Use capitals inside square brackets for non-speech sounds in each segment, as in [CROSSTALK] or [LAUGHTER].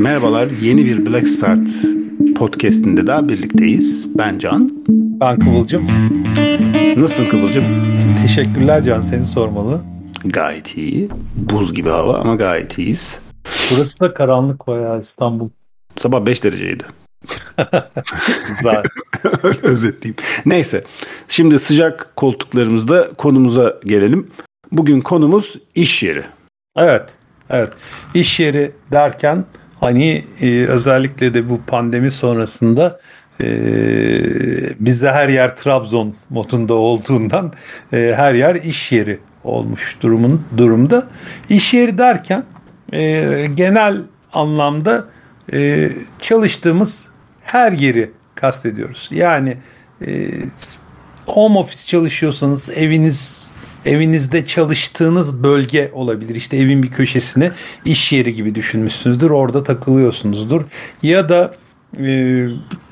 Merhabalar, yeni bir Black Start podcastinde daha birlikteyiz. Ben Can. Ben Kıvılcım. Nasılsın Kıvılcım? Teşekkürler Can, seni sormalı. Gayet iyi. Buz gibi hava ama gayet iyiyiz. Burası da karanlık bayağı İstanbul. Sabah 5 dereceydi. [LAUGHS] Güzel. [LAUGHS] Özetleyeyim. Neyse. Şimdi sıcak koltuklarımızda konumuza gelelim. Bugün konumuz iş yeri. Evet. Evet. İş yeri derken hani e, özellikle de bu pandemi sonrasında e, bizde her yer Trabzon modunda olduğundan e, her yer iş yeri olmuş durumun durumda. İş yeri derken e, genel anlamda e, çalıştığımız her yeri kastediyoruz. Yani e, home office çalışıyorsanız eviniz evinizde çalıştığınız bölge olabilir. İşte evin bir köşesini iş yeri gibi düşünmüşsünüzdür. Orada takılıyorsunuzdur. Ya da e,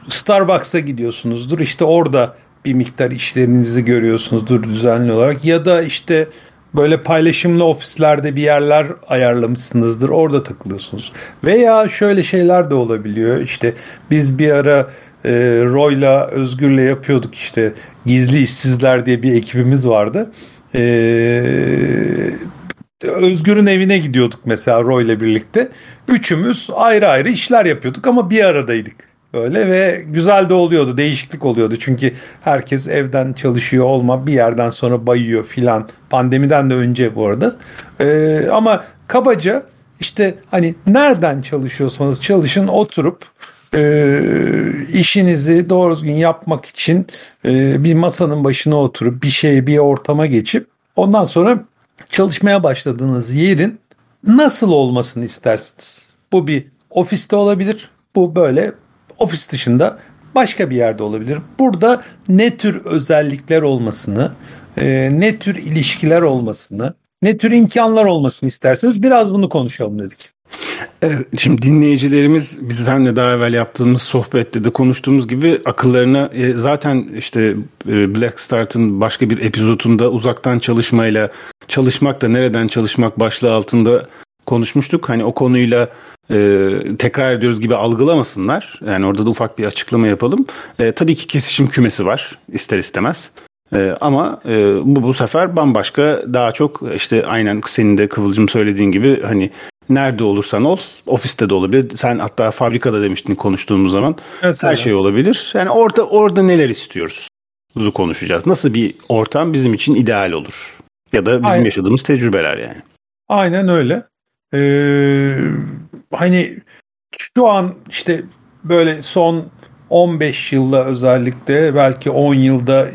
Starbucks'a gidiyorsunuzdur. İşte orada bir miktar işlerinizi görüyorsunuzdur düzenli olarak. Ya da işte böyle paylaşımlı ofislerde bir yerler ayarlamışsınızdır. Orada takılıyorsunuz. Veya şöyle şeyler de olabiliyor. İşte biz bir ara e, Roy'la Özgür'le yapıyorduk işte gizli işsizler diye bir ekibimiz vardı. Ee, Özgür'ün evine gidiyorduk mesela Roy ile birlikte. Üçümüz ayrı ayrı işler yapıyorduk ama bir aradaydık. Böyle ve güzel de oluyordu, değişiklik oluyordu. Çünkü herkes evden çalışıyor olma bir yerden sonra bayıyor filan. Pandemiden de önce bu arada. Ee, ama kabaca işte hani nereden çalışıyorsanız çalışın oturup e, işinizi doğru düzgün yapmak için e, bir masanın başına oturup bir şeye bir ortama geçip ondan sonra çalışmaya başladığınız yerin nasıl olmasını istersiniz? Bu bir ofiste olabilir. Bu böyle ofis dışında başka bir yerde olabilir. Burada ne tür özellikler olmasını, e, ne tür ilişkiler olmasını, ne tür imkanlar olmasını isterseniz biraz bunu konuşalım dedik. Evet, şimdi dinleyicilerimiz biz seninle daha evvel yaptığımız sohbette de konuştuğumuz gibi akıllarına e, zaten işte e, Black Start'ın başka bir epizodunda uzaktan çalışmayla çalışmak da nereden çalışmak başlığı altında konuşmuştuk. Hani o konuyla e, tekrar ediyoruz gibi algılamasınlar. Yani orada da ufak bir açıklama yapalım. E, tabii ki kesişim kümesi var ister istemez. E, ama e, bu bu sefer bambaşka daha çok işte aynen senin de Kıvılcım söylediğin gibi hani nerede olursan ol, ofiste de olabilir. Sen hatta fabrikada demiştin konuştuğumuz zaman. Mesela. Her şey olabilir. Yani orada orada neler istiyoruz? Buzu konuşacağız. Nasıl bir ortam bizim için ideal olur? Ya da bizim Aynen. yaşadığımız tecrübeler yani. Aynen öyle. Ee, hani şu an işte böyle son 15 yılda özellikle belki 10 yılda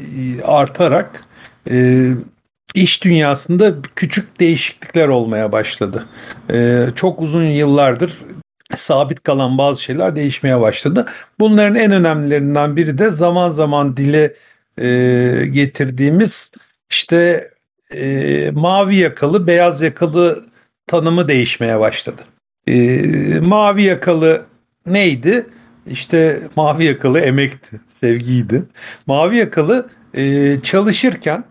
artarak e, iş dünyasında küçük değişiklikler olmaya başladı. Ee, çok uzun yıllardır sabit kalan bazı şeyler değişmeye başladı. Bunların en önemlilerinden biri de zaman zaman dile e, getirdiğimiz işte e, mavi yakalı, beyaz yakalı tanımı değişmeye başladı. E, mavi yakalı neydi? İşte mavi yakalı emekti, sevgiydi. Mavi yakalı e, çalışırken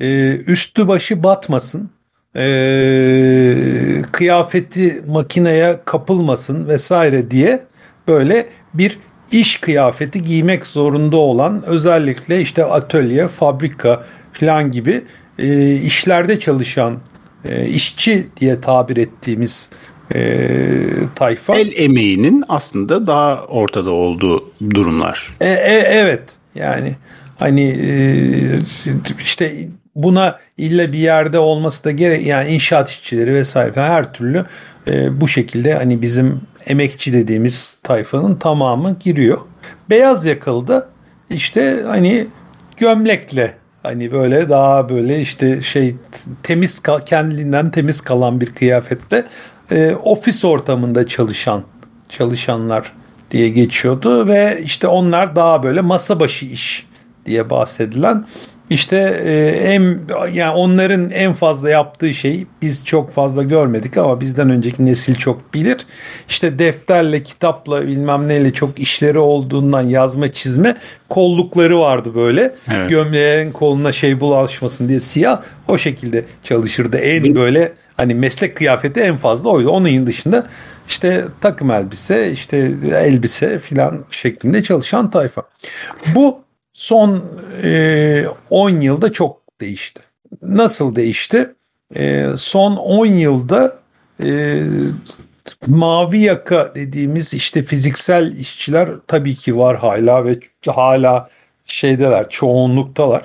e, üstü başı batmasın, e, kıyafeti makineye kapılmasın vesaire diye böyle bir iş kıyafeti giymek zorunda olan özellikle işte atölye, fabrika falan gibi e, işlerde çalışan e, işçi diye tabir ettiğimiz e, tayfa. El emeğinin aslında daha ortada olduğu durumlar. E, e, evet yani hani e, işte buna illa bir yerde olması da gerek yani inşaat işçileri vesaire her türlü e, bu şekilde hani bizim emekçi dediğimiz tayfanın tamamı giriyor. Beyaz yakalı da işte hani gömlekle hani böyle daha böyle işte şey temiz kendinden temiz kalan bir kıyafette e, ofis ortamında çalışan çalışanlar diye geçiyordu ve işte onlar daha böyle masa başı iş diye bahsedilen işte e, en yani onların en fazla yaptığı şey biz çok fazla görmedik ama bizden önceki nesil çok bilir. İşte defterle, kitapla bilmem neyle çok işleri olduğundan yazma çizme kollukları vardı böyle. Evet. Gömleğin koluna şey bulaşmasın diye siyah o şekilde çalışırdı. En böyle hani meslek kıyafeti en fazla oydu. Onun dışında işte takım elbise, işte elbise filan şeklinde çalışan tayfa. Bu son e, 10 yılda çok değişti. Nasıl değişti? E, son 10 yılda e, mavi yaka dediğimiz işte fiziksel işçiler tabii ki var hala ve hala şeydeler, çoğunluktalar.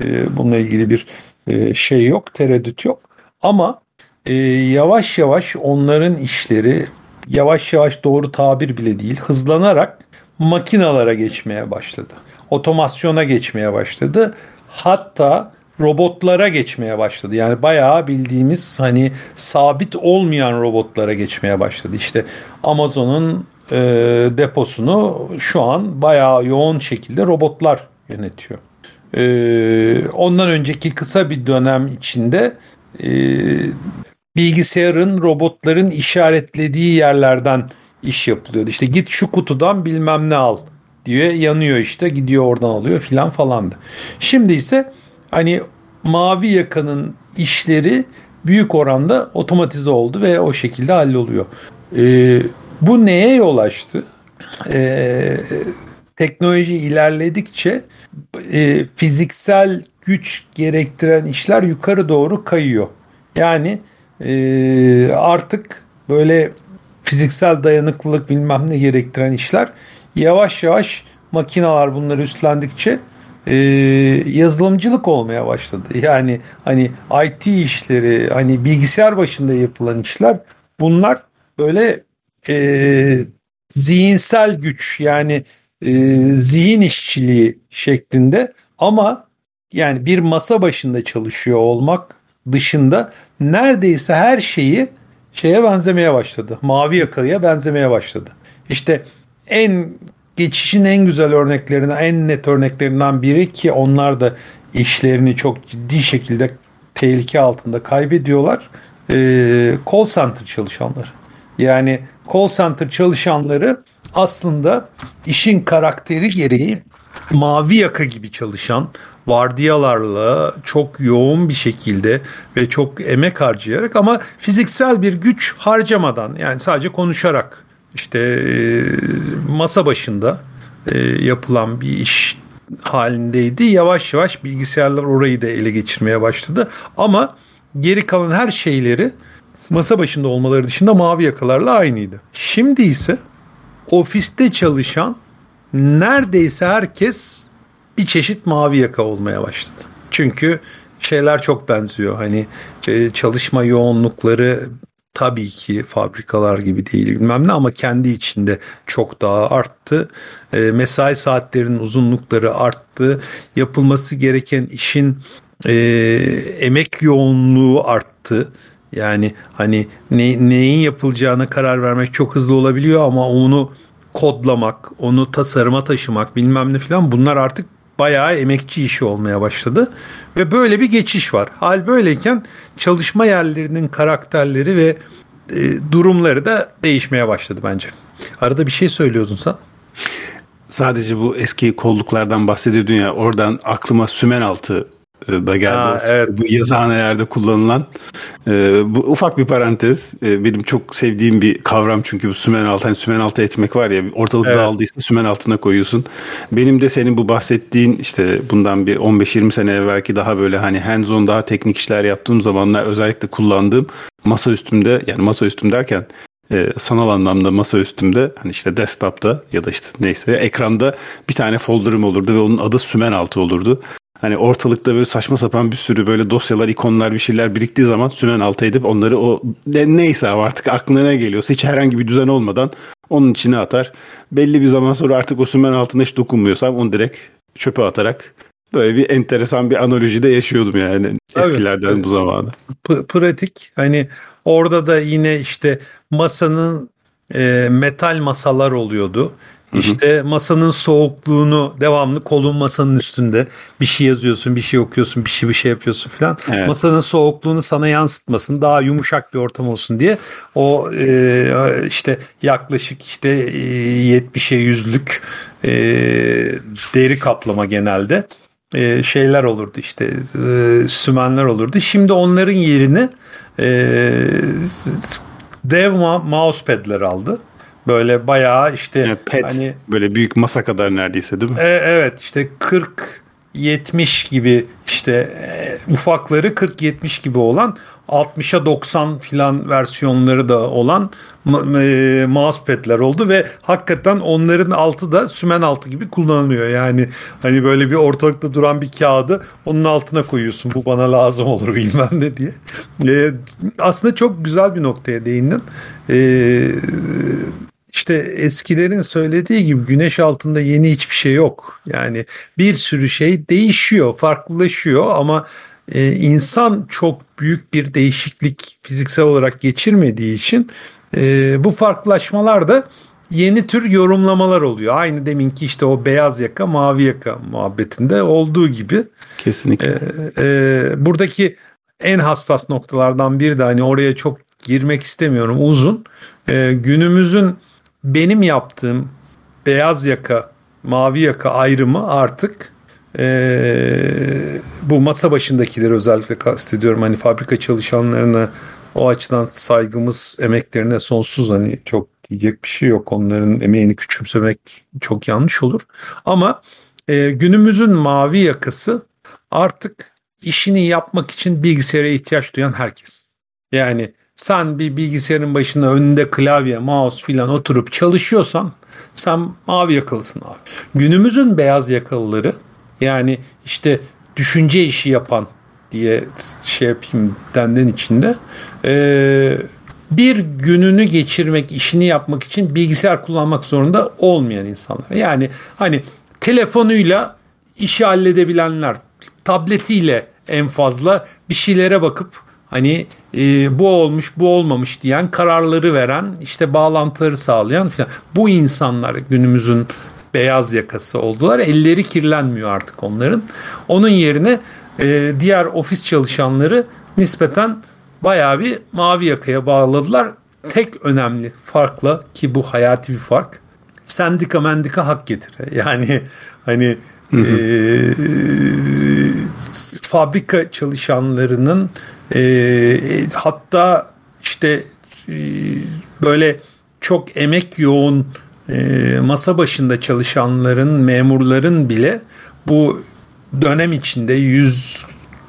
E, bununla ilgili bir e, şey yok, tereddüt yok. Ama e, yavaş yavaş onların işleri yavaş yavaş doğru tabir bile değil hızlanarak makinalara geçmeye başladı otomasyona geçmeye başladı. Hatta robotlara geçmeye başladı. Yani bayağı bildiğimiz hani sabit olmayan robotlara geçmeye başladı. İşte Amazon'un e, deposunu şu an bayağı yoğun şekilde robotlar yönetiyor. E, ondan önceki kısa bir dönem içinde e, bilgisayarın robotların işaretlediği yerlerden iş yapılıyordu. İşte git şu kutudan bilmem ne al diyor yanıyor işte gidiyor oradan alıyor filan falandı. Şimdi ise hani mavi yakanın işleri büyük oranda otomatize oldu ve o şekilde halloluyor. Ee, bu neye yol açtı? Ee, teknoloji ilerledikçe e, fiziksel güç gerektiren işler yukarı doğru kayıyor. Yani e, artık böyle fiziksel dayanıklılık bilmem ne gerektiren işler yavaş yavaş makineler bunları üstlendikçe e, yazılımcılık olmaya başladı. Yani hani IT işleri, hani bilgisayar başında yapılan işler bunlar böyle e, zihinsel güç yani e, zihin işçiliği şeklinde ama yani bir masa başında çalışıyor olmak dışında neredeyse her şeyi şeye benzemeye başladı. Mavi yakalıya benzemeye başladı. İşte en geçişin en güzel örneklerinden, en net örneklerinden biri ki onlar da işlerini çok ciddi şekilde tehlike altında kaybediyorlar. E, call center çalışanları. Yani call center çalışanları aslında işin karakteri gereği mavi yaka gibi çalışan vardiyalarla çok yoğun bir şekilde ve çok emek harcayarak ama fiziksel bir güç harcamadan yani sadece konuşarak işte e, masa başında e, yapılan bir iş halindeydi. Yavaş yavaş bilgisayarlar orayı da ele geçirmeye başladı. Ama geri kalan her şeyleri masa başında olmaları dışında mavi yakalarla aynıydı. Şimdi ise ofiste çalışan neredeyse herkes bir çeşit mavi yaka olmaya başladı. Çünkü şeyler çok benziyor. Hani e, çalışma yoğunlukları tabii ki fabrikalar gibi değil bilmem ne ama kendi içinde çok daha arttı. E, mesai saatlerinin uzunlukları arttı. Yapılması gereken işin e, emek yoğunluğu arttı. Yani hani ne, neyin yapılacağına karar vermek çok hızlı olabiliyor ama onu kodlamak, onu tasarıma taşımak bilmem ne falan bunlar artık bayağı emekçi işi olmaya başladı. Ve böyle bir geçiş var. Hal böyleyken çalışma yerlerinin karakterleri ve e, durumları da değişmeye başladı bence. Arada bir şey söylüyordun sen. Sadece bu eski kolluklardan bahsediyordun ya oradan aklıma sümen altı da geldi. Ha, evet. Bu yazıhanelerde kullanılan e, bu ufak bir parantez. E, benim çok sevdiğim bir kavram çünkü bu sümen altı. Hani sümen altı etmek var ya ortalık evet. dağıldıysa sümen altına koyuyorsun. Benim de senin bu bahsettiğin işte bundan bir 15-20 sene evvelki daha böyle hani hands on daha teknik işler yaptığım zamanlar özellikle kullandığım masa üstümde yani masa üstüm derken e, sanal anlamda masa üstümde hani işte desktop'ta ya da işte neyse ekranda bir tane folder'ım olurdu ve onun adı sümen altı olurdu. Hani ortalıkta böyle saçma sapan bir sürü böyle dosyalar, ikonlar bir şeyler biriktiği zaman sümen altı edip onları o ne, neyse artık aklına ne geliyorsa hiç herhangi bir düzen olmadan onun içine atar. Belli bir zaman sonra artık o sümen altına hiç dokunmuyorsam onu direkt çöpe atarak böyle bir enteresan bir analojide yaşıyordum yani eskilerden bu zamanda. P- pratik hani orada da yine işte masanın e, metal masalar oluyordu. İşte masanın soğukluğunu devamlı kolun masanın üstünde bir şey yazıyorsun, bir şey okuyorsun, bir şey bir şey yapıyorsun filan. Evet. Masanın soğukluğunu sana yansıtmasın, daha yumuşak bir ortam olsun diye o e, işte yaklaşık işte 70'e yüzlük e, deri kaplama genelde e, şeyler olurdu işte e, sümenler olurdu. Şimdi onların yerini e, dev mousepad'ler aldı. Böyle bayağı işte yani pet, hani böyle büyük masa kadar neredeyse değil mi? E, evet işte 40 70 gibi işte e, ufakları 40-70 gibi olan 60'a 90 filan versiyonları da olan e, mousepad'ler oldu ve hakikaten onların altı da sümen altı gibi kullanılıyor. Yani hani böyle bir ortalıkta duran bir kağıdı onun altına koyuyorsun. Bu bana lazım olur bilmem ne diye. E, aslında çok güzel bir noktaya değindin. E, işte eskilerin söylediği gibi güneş altında yeni hiçbir şey yok. Yani bir sürü şey değişiyor, farklılaşıyor ama e, insan çok büyük bir değişiklik fiziksel olarak geçirmediği için e, bu farklılaşmalar da yeni tür yorumlamalar oluyor. Aynı deminki işte o beyaz yaka mavi yaka muhabbetinde olduğu gibi. Kesinlikle. E, e, buradaki en hassas noktalardan biri de hani oraya çok girmek istemiyorum uzun. E, günümüzün benim yaptığım beyaz yaka mavi yaka ayrımı artık e, bu masa başındakileri özellikle kastediyorum. Hani fabrika çalışanlarına o açıdan saygımız emeklerine sonsuz hani çok diyecek bir şey yok. Onların emeğini küçümsemek çok yanlış olur. Ama e, günümüzün mavi yakası artık işini yapmak için bilgisayara ihtiyaç duyan herkes. Yani sen bir bilgisayarın başında önünde klavye, mouse filan oturup çalışıyorsan sen mavi yakalısın abi. Günümüzün beyaz yakalıları yani işte düşünce işi yapan diye şey yapayım denden içinde ee, bir gününü geçirmek, işini yapmak için bilgisayar kullanmak zorunda olmayan insanlar. Yani hani telefonuyla işi halledebilenler, tabletiyle en fazla bir şeylere bakıp hani e, bu olmuş bu olmamış diyen kararları veren işte bağlantıları sağlayan filan. Bu insanlar günümüzün beyaz yakası oldular. Elleri kirlenmiyor artık onların. Onun yerine e, diğer ofis çalışanları nispeten bayağı bir mavi yakaya bağladılar. Tek önemli farkla ki bu hayati bir fark sendika mendika hak getire. Yani hani Hı. E, fabrika çalışanlarının e, hatta işte e, böyle çok emek yoğun e, masa başında çalışanların, memurların bile bu dönem içinde yüz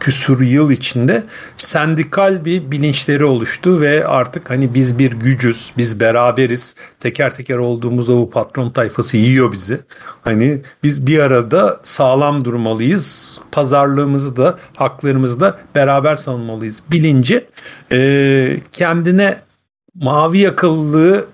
küsur yıl içinde sendikal bir bilinçleri oluştu ve artık hani biz bir gücüz, biz beraberiz. Teker teker olduğumuzda bu patron tayfası yiyor bizi. Hani biz bir arada sağlam durmalıyız. Pazarlığımızı da haklarımızı da beraber savunmalıyız. Bilinci e, kendine mavi yakılılığı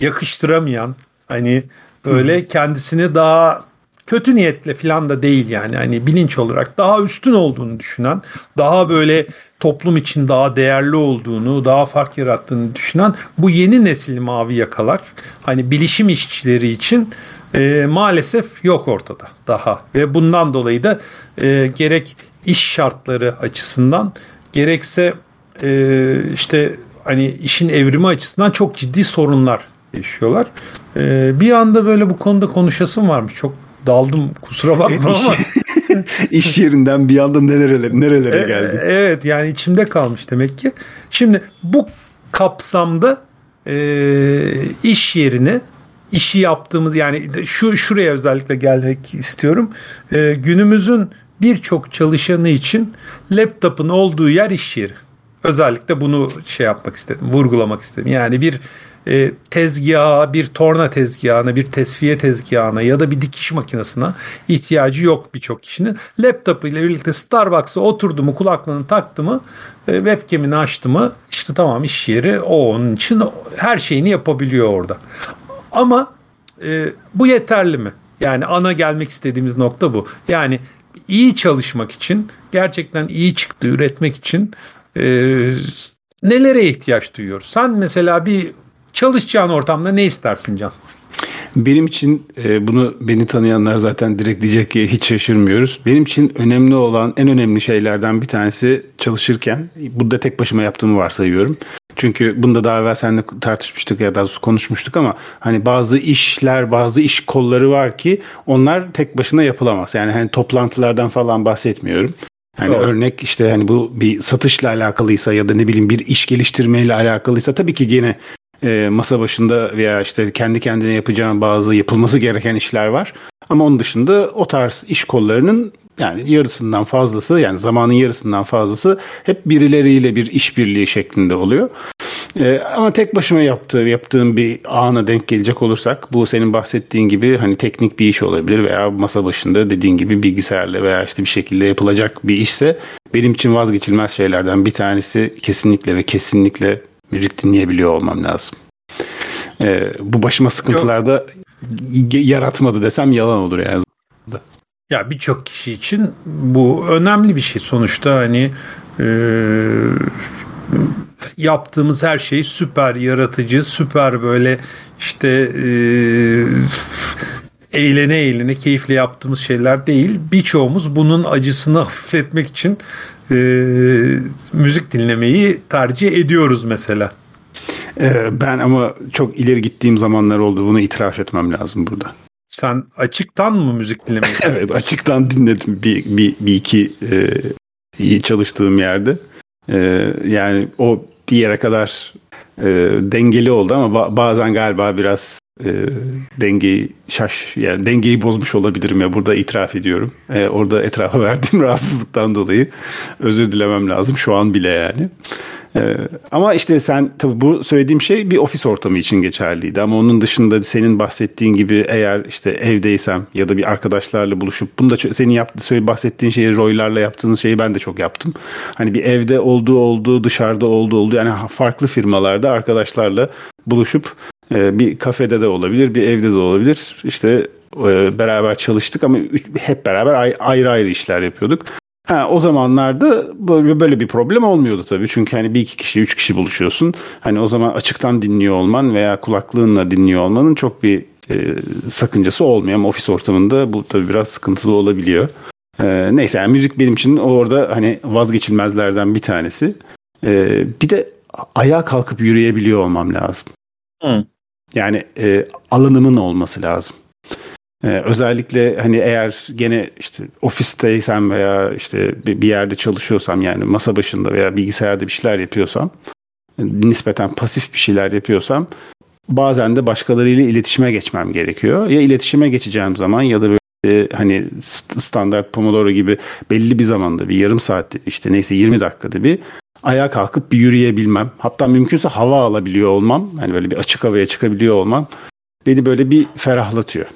yakıştıramayan hani böyle kendisini daha kötü niyetle falan da değil yani hani bilinç olarak daha üstün olduğunu düşünen, daha böyle toplum için daha değerli olduğunu, daha fark yarattığını düşünen bu yeni nesil mavi yakalar hani bilişim işçileri için e, maalesef yok ortada daha ve bundan dolayı da e, gerek iş şartları açısından gerekse e, işte hani işin evrimi açısından çok ciddi sorunlar yaşıyorlar. E, bir anda böyle bu konuda konuşasım varmış. Çok daldım kusura bakma ama. [LAUGHS] iş yerinden bir anda nerelere, nerelere e, geldi. Evet yani içimde kalmış demek ki. Şimdi bu kapsamda e, iş yerine işi yaptığımız yani şu şuraya özellikle gelmek istiyorum. E, günümüzün birçok çalışanı için laptopun olduğu yer iş yeri. Özellikle bunu şey yapmak istedim, vurgulamak istedim. Yani bir e, tezgaha, bir torna tezgahına, bir tesviye tezgahına ya da bir dikiş makinesine ihtiyacı yok birçok kişinin. Laptop ile birlikte Starbucks'a oturdu mu, kulaklığını taktı mı, e, webcam'ini açtı mı işte tamam iş yeri o onun için her şeyini yapabiliyor orada. Ama e, bu yeterli mi? Yani ana gelmek istediğimiz nokta bu. Yani iyi çalışmak için, gerçekten iyi çıktı üretmek için e, nelere ihtiyaç duyuyoruz? Sen mesela bir çalışacağın ortamda ne istersin Can? Benim için e, bunu beni tanıyanlar zaten direkt diyecek ki hiç şaşırmıyoruz. Benim için önemli olan en önemli şeylerden bir tanesi çalışırken burada tek başıma yaptığımı varsayıyorum. Çünkü bunda daha evvel seninle tartışmıştık ya da konuşmuştuk ama hani bazı işler, bazı iş kolları var ki onlar tek başına yapılamaz. Yani hani toplantılardan falan bahsetmiyorum. Yani Doğru. örnek işte hani bu bir satışla alakalıysa ya da ne bileyim bir iş geliştirmeyle alakalıysa tabii ki yine e, masa başında veya işte kendi kendine yapacağın bazı yapılması gereken işler var. Ama onun dışında o tarz iş kollarının yani yarısından fazlası yani zamanın yarısından fazlası hep birileriyle bir işbirliği şeklinde oluyor. Ee, ama tek başıma yaptığı, yaptığım bir ana denk gelecek olursak bu senin bahsettiğin gibi hani teknik bir iş olabilir veya masa başında dediğin gibi bilgisayarla veya işte bir şekilde yapılacak bir işse benim için vazgeçilmez şeylerden bir tanesi kesinlikle ve kesinlikle müzik dinleyebiliyor olmam lazım. Ee, bu başıma sıkıntılarda yaratmadı desem yalan olur yani. Ya birçok kişi için bu önemli bir şey sonuçta hani e, yaptığımız her şey süper yaratıcı, süper böyle işte e, eğlene eğlene keyifle yaptığımız şeyler değil. Birçoğumuz bunun acısını hafifletmek için e, müzik dinlemeyi tercih ediyoruz mesela. Ee, ben ama çok ileri gittiğim zamanlar oldu. Bunu itiraf etmem lazım burada. Sen açıktan mı müzik dinlemeyi? [LAUGHS] evet açıktan dinledim bir, bir, bir iki e, çalıştığım yerde. E, yani o bir yere kadar e, dengeli oldu ama ba- bazen galiba biraz e, dengeyi şaş yani dengeyi bozmuş olabilirim ya burada itiraf ediyorum. E, orada etrafa [LAUGHS] verdiğim rahatsızlıktan dolayı özür dilemem lazım şu an bile yani. Ee, ama işte sen tabii bu söylediğim şey bir ofis ortamı için geçerliydi ama onun dışında senin bahsettiğin gibi eğer işte evdeysem ya da bir arkadaşlarla buluşup bunu da senin yaptığı söyle bahsettiğin şeyi Roy'larla yaptığınız şeyi ben de çok yaptım. Hani bir evde olduğu olduğu dışarıda olduğu olduğu yani farklı firmalarda arkadaşlarla buluşup e, bir kafede de olabilir, bir evde de olabilir. İşte e, beraber çalıştık ama hep beraber ayrı ayrı işler yapıyorduk. Ha, o zamanlarda böyle, böyle bir problem olmuyordu tabii. Çünkü hani bir iki kişi, üç kişi buluşuyorsun. Hani o zaman açıktan dinliyor olman veya kulaklığınla dinliyor olmanın çok bir e, sakıncası olmuyor. Ama ofis ortamında bu tabii biraz sıkıntılı olabiliyor. E, neyse yani müzik benim için orada hani vazgeçilmezlerden bir tanesi. E, bir de ayağa kalkıp yürüyebiliyor olmam lazım. Hı. Yani e, alanımın olması lazım. Ee, özellikle hani eğer gene işte ofisteysem veya işte bir yerde çalışıyorsam yani masa başında veya bilgisayarda bir şeyler yapıyorsam nispeten pasif bir şeyler yapıyorsam bazen de başkalarıyla iletişime geçmem gerekiyor. Ya iletişime geçeceğim zaman ya da böyle hani standart Pomodoro gibi belli bir zamanda bir yarım saatte işte neyse 20 dakikada bir ayağa kalkıp bir yürüyebilmem. Hatta mümkünse hava alabiliyor olmam. hani böyle bir açık havaya çıkabiliyor olmam beni böyle bir ferahlatıyor.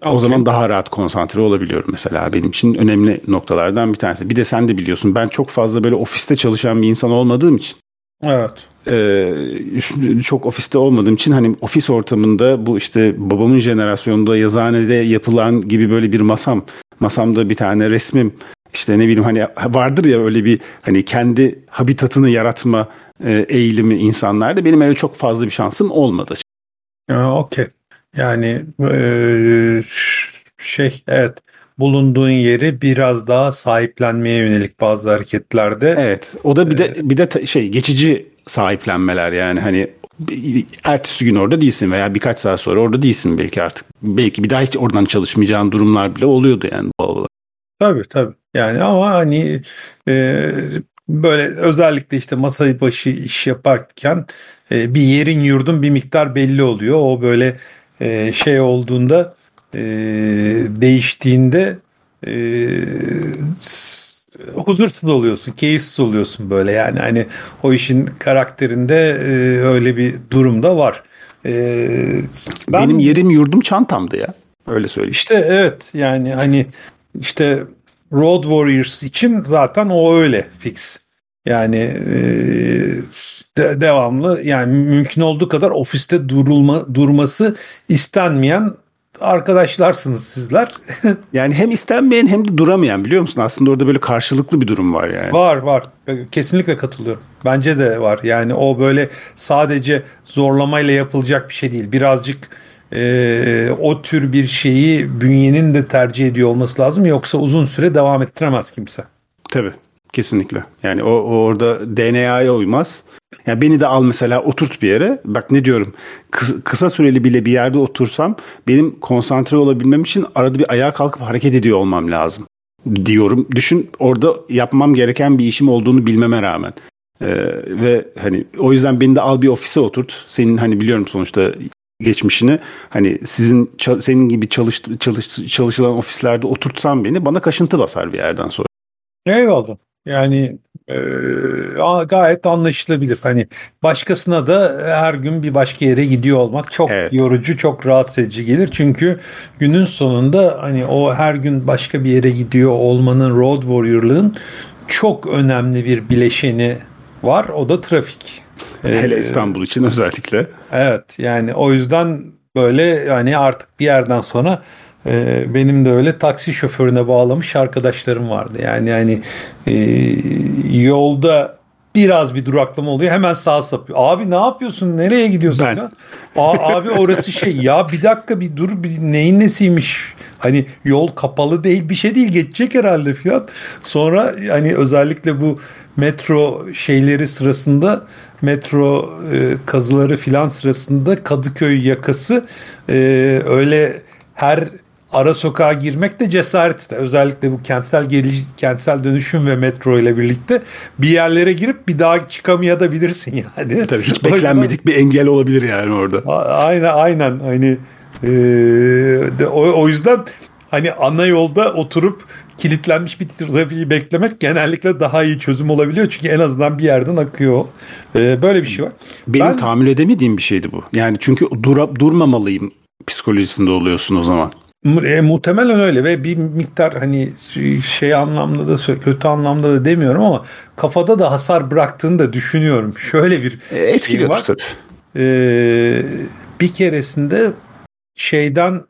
Okay. O zaman daha rahat konsantre olabiliyorum mesela. Benim için önemli noktalardan bir tanesi. Bir de sen de biliyorsun ben çok fazla böyle ofiste çalışan bir insan olmadığım için. Evet. E, çok ofiste olmadığım için hani ofis ortamında bu işte babamın jenerasyonunda yazıhanede yapılan gibi böyle bir masam. Masamda bir tane resmim işte ne bileyim hani vardır ya öyle bir hani kendi habitatını yaratma e, eğilimi insanlarda benim öyle çok fazla bir şansım olmadı. Okey. Yani e, şey evet bulunduğun yeri biraz daha sahiplenmeye yönelik bazı hareketlerde. Evet. O da bir de bir de şey geçici sahiplenmeler yani hani ertesi gün orada değilsin veya birkaç saat sonra orada değilsin belki artık. Belki bir daha hiç oradan çalışmayacağın durumlar bile oluyordu yani doğal olarak. Tabii tabii. Yani ama hani e, böyle özellikle işte masayı başı iş yaparken e, bir yerin yurdun bir miktar belli oluyor. O böyle e, şey olduğunda e, değiştiğinde e, huzursuz oluyorsun, keyifsiz oluyorsun böyle yani hani o işin karakterinde e, öyle bir durum da var. E, ben, Benim yerim yurdum çantamdı ya. Öyle söyleyeyim. İşte evet yani hani işte Road Warriors için zaten o öyle fix. Yani e, de, devamlı yani mümkün olduğu kadar ofiste durulma durması istenmeyen arkadaşlarsınız sizler. [LAUGHS] yani hem istenmeyen hem de duramayan biliyor musun? Aslında orada böyle karşılıklı bir durum var yani. Var var. Kesinlikle katılıyorum. Bence de var. Yani o böyle sadece zorlamayla yapılacak bir şey değil. Birazcık e, o tür bir şeyi bünyenin de tercih ediyor olması lazım. Yoksa uzun süre devam ettiremez kimse. Tabii. Kesinlikle. Yani o, o orada DNA'ya uymaz. Yani beni de al mesela oturt bir yere. Bak ne diyorum. Kısa, kısa süreli bile bir yerde otursam benim konsantre olabilmem için arada bir ayağa kalkıp hareket ediyor olmam lazım diyorum. Düşün orada yapmam gereken bir işim olduğunu bilmeme rağmen. Ee, ve hani o yüzden beni de al bir ofise oturt. Senin hani biliyorum sonuçta geçmişini hani sizin senin gibi çalış, çalış, çalışılan ofislerde oturtsam beni bana kaşıntı basar bir yerden sonra. Eyvallah. Yani e, gayet anlaşılabilir. Hani başkasına da her gün bir başka yere gidiyor olmak çok evet. yorucu, çok rahatsız edici gelir. Çünkü günün sonunda hani o her gün başka bir yere gidiyor olmanın road warrior'lığın çok önemli bir bileşeni var. O da trafik. Hele İstanbul için özellikle. Evet yani o yüzden böyle yani artık bir yerden sonra ee, benim de öyle taksi şoförüne bağlamış arkadaşlarım vardı. Yani yani e, yolda biraz bir duraklama oluyor hemen sağ sapıyor. Abi ne yapıyorsun? Nereye gidiyorsun? Ben. Ya? abi orası şey ya bir dakika bir dur bir neyin nesiymiş? Hani yol kapalı değil bir şey değil geçecek herhalde filan. Sonra hani özellikle bu metro şeyleri sırasında metro e, kazıları filan sırasında Kadıköy yakası e, öyle her ara sokağa girmek de cesaret de özellikle bu kentsel geliş, kentsel dönüşüm ve metro ile birlikte bir yerlere girip bir daha çıkamayabilirsin yani. Tabii hiç [LAUGHS] beklenmedik bir engel olabilir yani orada. Aynen aynen hani e, de, o, o yüzden hani ana yolda oturup kilitlenmiş bir trafiği beklemek genellikle daha iyi çözüm olabiliyor. Çünkü en azından bir yerden akıyor. Ee, böyle bir şey var. Benim ben, tahammül edemediğim bir şeydi bu. Yani çünkü dura, durmamalıyım psikolojisinde oluyorsun o zaman. E, muhtemelen öyle ve bir miktar hani şey anlamda da kötü anlamda da demiyorum ama kafada da hasar bıraktığını da düşünüyorum. Şöyle bir e, etkiliyor şey var. tabii. Ee, bir keresinde şeyden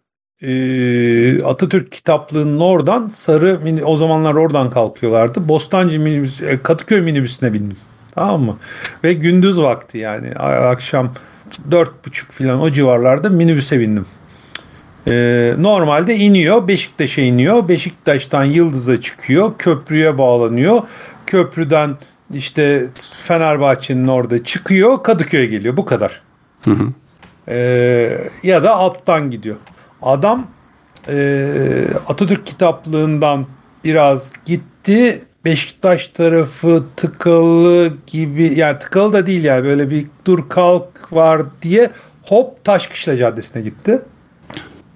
e, Atatürk kitaplığının oradan sarı mini, o zamanlar oradan kalkıyorlardı. Bostancı minibüs, e, Kadıköy minibüsüne bindim. Tamam mı? Ve gündüz vakti yani akşam dört buçuk falan o civarlarda minibüse bindim. Ee, normalde iniyor Beşiktaş'a iniyor. Beşiktaş'tan Yıldız'a çıkıyor. Köprüye bağlanıyor. Köprüden işte Fenerbahçe'nin orada çıkıyor. Kadıköy'e geliyor. Bu kadar. Hı hı. Ee, ya da alttan gidiyor. Adam e, Atatürk kitaplığından biraz gitti. Beşiktaş tarafı tıkalı gibi yani tıkalı da değil yani böyle bir dur kalk var diye hop Taşkışla Caddesi'ne gitti.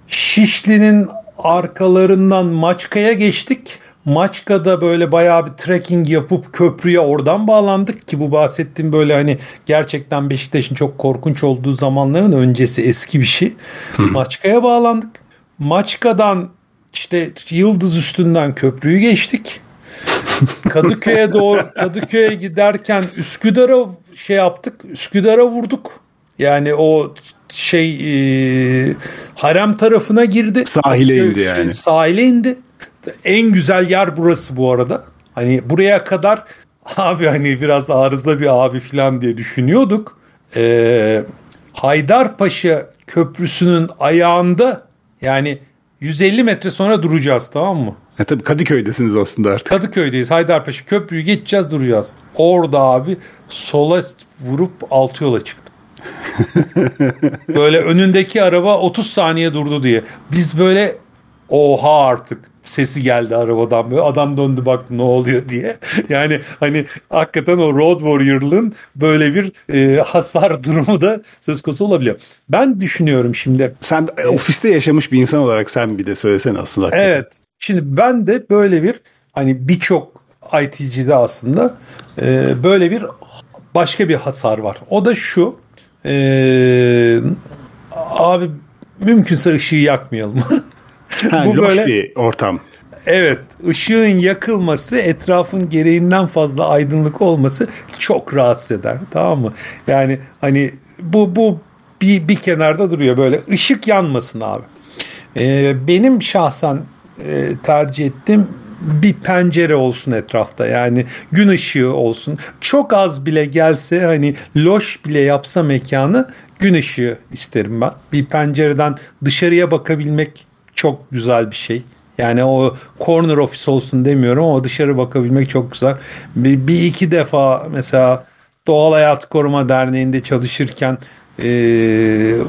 Şişli'nin arkalarından Maçka'ya geçtik. Maçka'da böyle bayağı bir trekking yapıp köprüye oradan bağlandık ki bu bahsettiğim böyle hani gerçekten Beşiktaş'ın çok korkunç olduğu zamanların öncesi eski bir şey. Maçka'ya bağlandık. Maçka'dan işte Yıldız üstünden köprüyü geçtik. [LAUGHS] Kadıköy'e doğru Kadıköy'e giderken Üsküdar'a şey yaptık. Üsküdar'a vurduk. Yani o şey e, harem tarafına girdi. Sahile indi yani. Sahile indi. En güzel yer burası bu arada. Hani buraya kadar abi hani biraz arıza bir abi falan diye düşünüyorduk. Ee, Haydarpaşa Köprüsü'nün ayağında yani 150 metre sonra duracağız tamam mı? E tabii Kadıköy'desiniz aslında artık. Kadıköy'deyiz. Haydarpaşa köprüyü geçeceğiz duracağız. Orada abi sola vurup altı yola çıktı. [LAUGHS] böyle önündeki araba 30 saniye durdu diye. Biz böyle oha artık sesi geldi arabadan böyle adam döndü baktı ne oluyor diye. [LAUGHS] Yani hani hakikaten o Road Warrior'lığın böyle bir e, hasar [LAUGHS] durumu da söz konusu olabiliyor. Ben düşünüyorum şimdi. Sen e, ofiste yaşamış bir insan olarak sen bir de söylesene aslında. Hakikaten. Evet. Şimdi ben de böyle bir hani birçok ITC'de aslında e, böyle bir başka bir hasar var. O da şu ee, abi mümkünse ışığı yakmayalım. [LAUGHS] ha, Bu böyle bir ortam. Evet, ışığın yakılması, etrafın gereğinden fazla aydınlık olması çok rahatsız eder. Tamam mı? Yani hani bu bu bir bir kenarda duruyor böyle. ışık yanmasın abi. E, benim şahsen e, tercih ettiğim bir pencere olsun etrafta yani gün ışığı olsun çok az bile gelse hani loş bile yapsa mekanı gün ışığı isterim ben bir pencereden dışarıya bakabilmek çok güzel bir şey yani o corner office olsun demiyorum ama dışarı bakabilmek çok güzel bir, bir iki defa mesela Doğal Hayat Koruma Derneği'nde çalışırken e,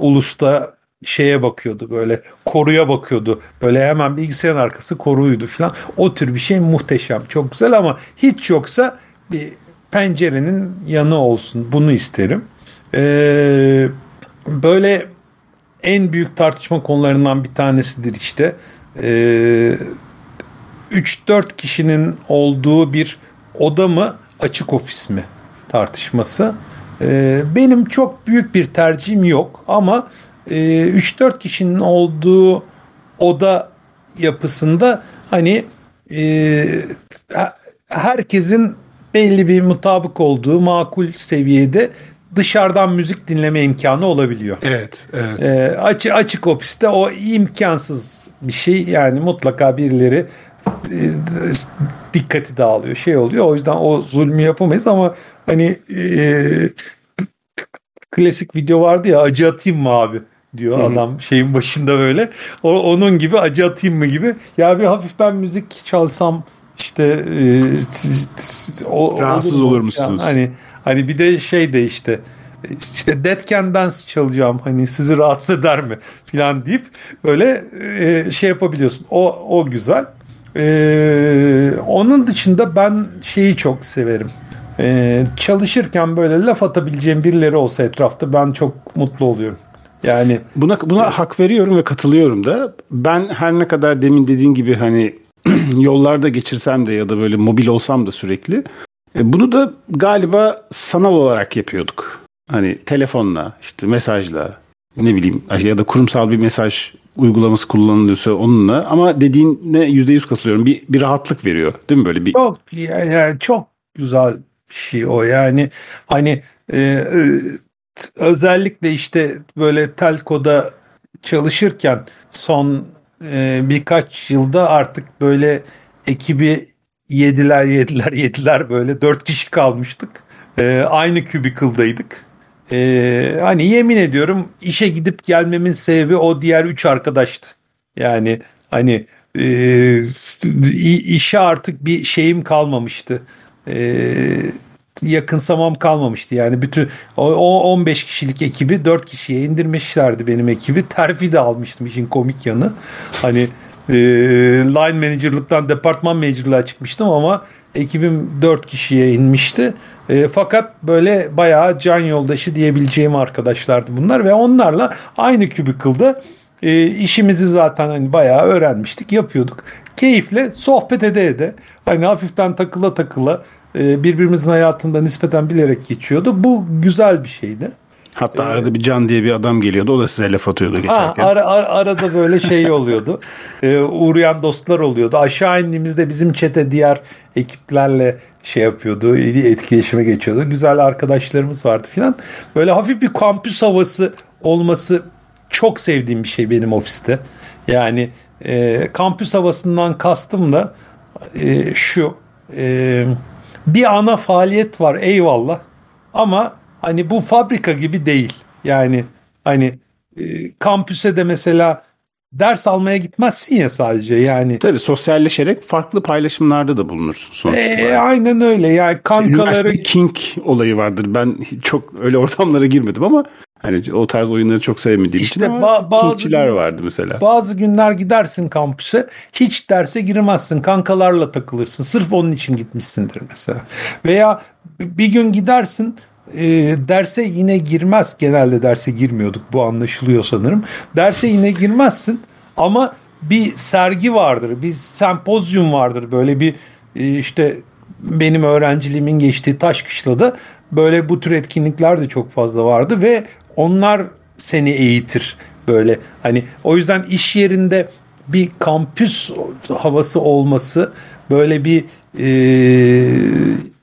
Ulus'ta şeye bakıyordu böyle koruya bakıyordu. Böyle hemen bilgisayarın arkası koruydu falan. O tür bir şey muhteşem. Çok güzel ama hiç yoksa bir pencerenin yanı olsun. Bunu isterim. Ee, böyle en büyük tartışma konularından bir tanesidir işte. Ee, 3-4 kişinin olduğu bir oda mı açık ofis mi tartışması. Ee, benim çok büyük bir tercihim yok ama 3-4 ee, kişinin olduğu oda yapısında hani e, herkesin belli bir mutabık olduğu makul seviyede dışarıdan müzik dinleme imkanı olabiliyor. Evet, evet. E, açık açık ofiste o imkansız bir şey yani mutlaka birileri e, dikkati dağılıyor şey oluyor. O yüzden o zulmü yapamayız ama hani e, klasik video vardı ya acı atayım mı abi? diyor Hı-hı. adam şeyin başında böyle. O, onun gibi acı atayım mı gibi. Ya bir hafiften müzik çalsam işte e, o, rahatsız olur, olur musunuz? Yani, hani hani bir de şey de işte işte Dead Can Dance çalacağım hani sizi rahatsız eder mi falan deyip böyle e, şey yapabiliyorsun. O o güzel. E, onun dışında ben şeyi çok severim. E, çalışırken böyle laf atabileceğim birileri olsa etrafta ben çok mutlu oluyorum. Yani buna buna hak veriyorum ve katılıyorum da. Ben her ne kadar demin dediğin gibi hani [CLEARS THROAT] yollarda geçirsem de ya da böyle mobil olsam da sürekli e, bunu da galiba sanal olarak yapıyorduk. Hani telefonla, işte mesajla, ne bileyim ya da kurumsal bir mesaj uygulaması kullanılıyorsa onunla ama dediğine yüzde yüz katılıyorum. Bir, bir rahatlık veriyor değil mi böyle bir? Çok yani çok güzel bir şey o yani hani e, özellikle işte böyle telkoda çalışırken son e, birkaç yılda artık böyle ekibi yediler yediler yediler böyle dört kişi kalmıştık. E, aynı kübikıldaydık. E, hani yemin ediyorum işe gidip gelmemin sebebi o diğer üç arkadaştı. Yani hani e, işe artık bir şeyim kalmamıştı. E, yakınsamam kalmamıştı. Yani bütün o 15 kişilik ekibi 4 kişiye indirmişlerdi benim ekibi. Terfi de almıştım işin komik yanı. Hani e, line manager'lıktan departman manager'lığa çıkmıştım ama ekibim 4 kişiye inmişti. E, fakat böyle bayağı can yoldaşı diyebileceğim arkadaşlardı bunlar ve onlarla aynı kübikılda e, işimizi zaten hani bayağı öğrenmiştik, yapıyorduk. Keyifle sohbet ede ede hani hafiften takıla takıla e, birbirimizin hayatında nispeten bilerek geçiyordu. Bu güzel bir şeydi. Hatta ee, arada bir Can diye bir adam geliyordu. O da size laf atıyordu geçerken. Ha, ara, ara, arada böyle şey oluyordu. [LAUGHS] ee, uğrayan dostlar oluyordu. Aşağı indiğimizde bizim çete diğer ekiplerle şey yapıyordu. Etkileşime geçiyordu. Güzel arkadaşlarımız vardı filan. Böyle hafif bir kampüs havası olması çok sevdiğim bir şey benim ofiste. Yani e, kampüs havasından kastım da e, şu. E, bir ana faaliyet var eyvallah ama hani bu fabrika gibi değil. Yani hani e, kampüse de mesela ders almaya gitmezsin ya sadece yani. Tabii sosyalleşerek farklı paylaşımlarda da bulunursun sonuçta. E, aynen öyle yani kankaları. Üniversite King olayı vardır. Ben çok öyle ortamlara girmedim ama Hani o tarz oyunları çok sevmediğim işte için ba- bazı vardı mesela. Bazı günler gidersin kampüse hiç derse girmezsin kankalarla takılırsın sırf onun için gitmişsindir mesela. Veya bir gün gidersin e, derse yine girmez. Genelde derse girmiyorduk bu anlaşılıyor sanırım. Derse yine girmezsin ama bir sergi vardır bir sempozyum vardır. Böyle bir e, işte benim öğrenciliğimin geçtiği Taşkışla'da böyle bu tür etkinlikler de çok fazla vardı ve onlar seni eğitir böyle. Hani o yüzden iş yerinde bir kampüs havası olması böyle bir e,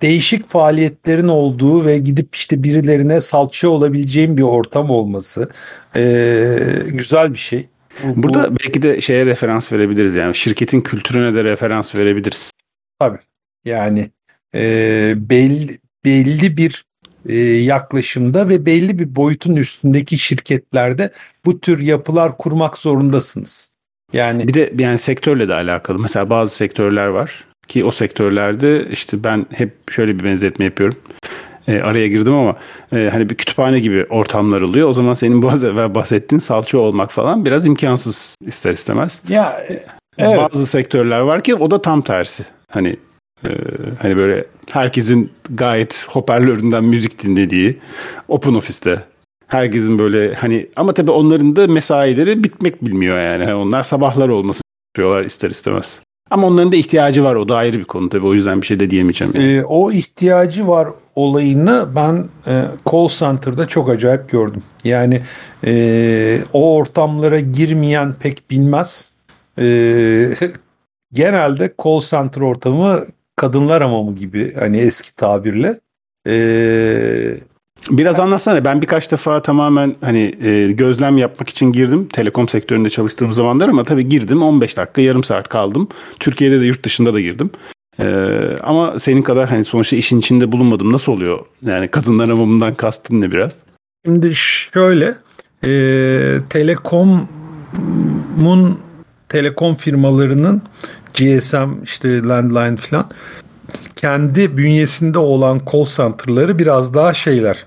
değişik faaliyetlerin olduğu ve gidip işte birilerine salça olabileceğim bir ortam olması e, güzel bir şey. Burada bu, belki de şeye referans verebiliriz yani şirketin kültürüne de referans verebiliriz. Tabii yani e, belli, belli bir e, yaklaşımda ve belli bir boyutun üstündeki şirketlerde bu tür yapılar kurmak zorundasınız. Yani bir de yani sektörle de alakalı. Mesela bazı sektörler var ki o sektörlerde işte ben hep şöyle bir benzetme yapıyorum. E, araya girdim ama e, hani bir kütüphane gibi ortamlar oluyor. O zaman senin bu az evvel bahsettiğin salça olmak falan biraz imkansız ister istemez. Ya e, evet. Bazı sektörler var ki o da tam tersi. Hani ee, hani böyle herkesin gayet hoparlöründen müzik dinlediği Open Office'te herkesin böyle hani ama tabii onların da mesaileri bitmek bilmiyor yani. Hani onlar sabahlar olması istiyorlar ister istemez. Ama onların da ihtiyacı var. O da ayrı bir konu tabii. O yüzden bir şey de diyemeyeceğim. Yani. Ee, o ihtiyacı var olayını ben e, call center'da çok acayip gördüm. Yani e, o ortamlara girmeyen pek bilmez. E, [LAUGHS] genelde call center ortamı kadınlar hamamı gibi hani eski tabirle. Ee, Biraz anlatsana. Ben birkaç defa tamamen hani e, gözlem yapmak için girdim. Telekom sektöründe çalıştığım zamanlar ama tabii girdim 15 dakika yarım saat kaldım. Türkiye'de de yurt dışında da girdim. Ee, ama senin kadar hani sonuçta işin içinde bulunmadım. Nasıl oluyor? Yani kadınlar hamamından kastın ne biraz? Şimdi şöyle e, Telekom'un telekom firmalarının GSM işte landline falan kendi bünyesinde olan call center'ları biraz daha şeyler.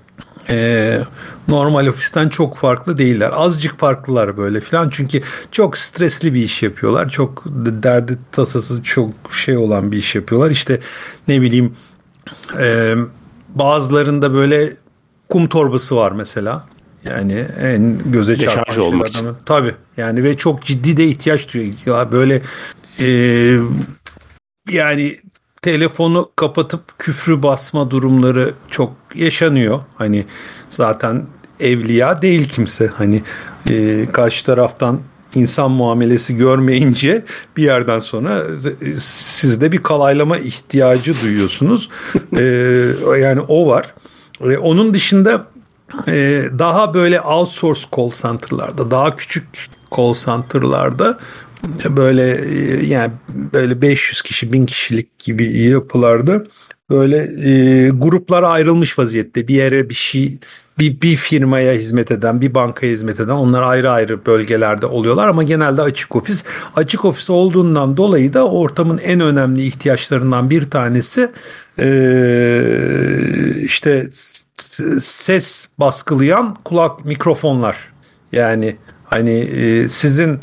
Ee, normal ofisten çok farklı değiller. Azıcık farklılar böyle filan. Çünkü çok stresli bir iş yapıyorlar. Çok derdi tasası çok şey olan bir iş yapıyorlar. İşte ne bileyim e, bazılarında böyle kum torbası var mesela. Yani en göze çarpan şeylerden. Tabii. Yani ve çok ciddi de ihtiyaç duyuyor. Ya böyle e, yani telefonu kapatıp küfrü basma durumları çok yaşanıyor. Hani zaten evliya değil kimse. Hani e, karşı taraftan insan muamelesi görmeyince bir yerden sonra e, sizde bir kalaylama ihtiyacı duyuyorsunuz. e, yani o var. E, onun dışında e, daha böyle outsource call center'larda, daha küçük call center'larda böyle yani böyle 500 kişi 1000 kişilik gibi yapılarda böyle e, gruplara ayrılmış vaziyette. Bir yere bir şey bir, bir firmaya hizmet eden bir bankaya hizmet eden onlar ayrı ayrı bölgelerde oluyorlar ama genelde açık ofis. Açık ofis olduğundan dolayı da ortamın en önemli ihtiyaçlarından bir tanesi e, işte ses baskılayan kulak mikrofonlar. Yani hani e, sizin e,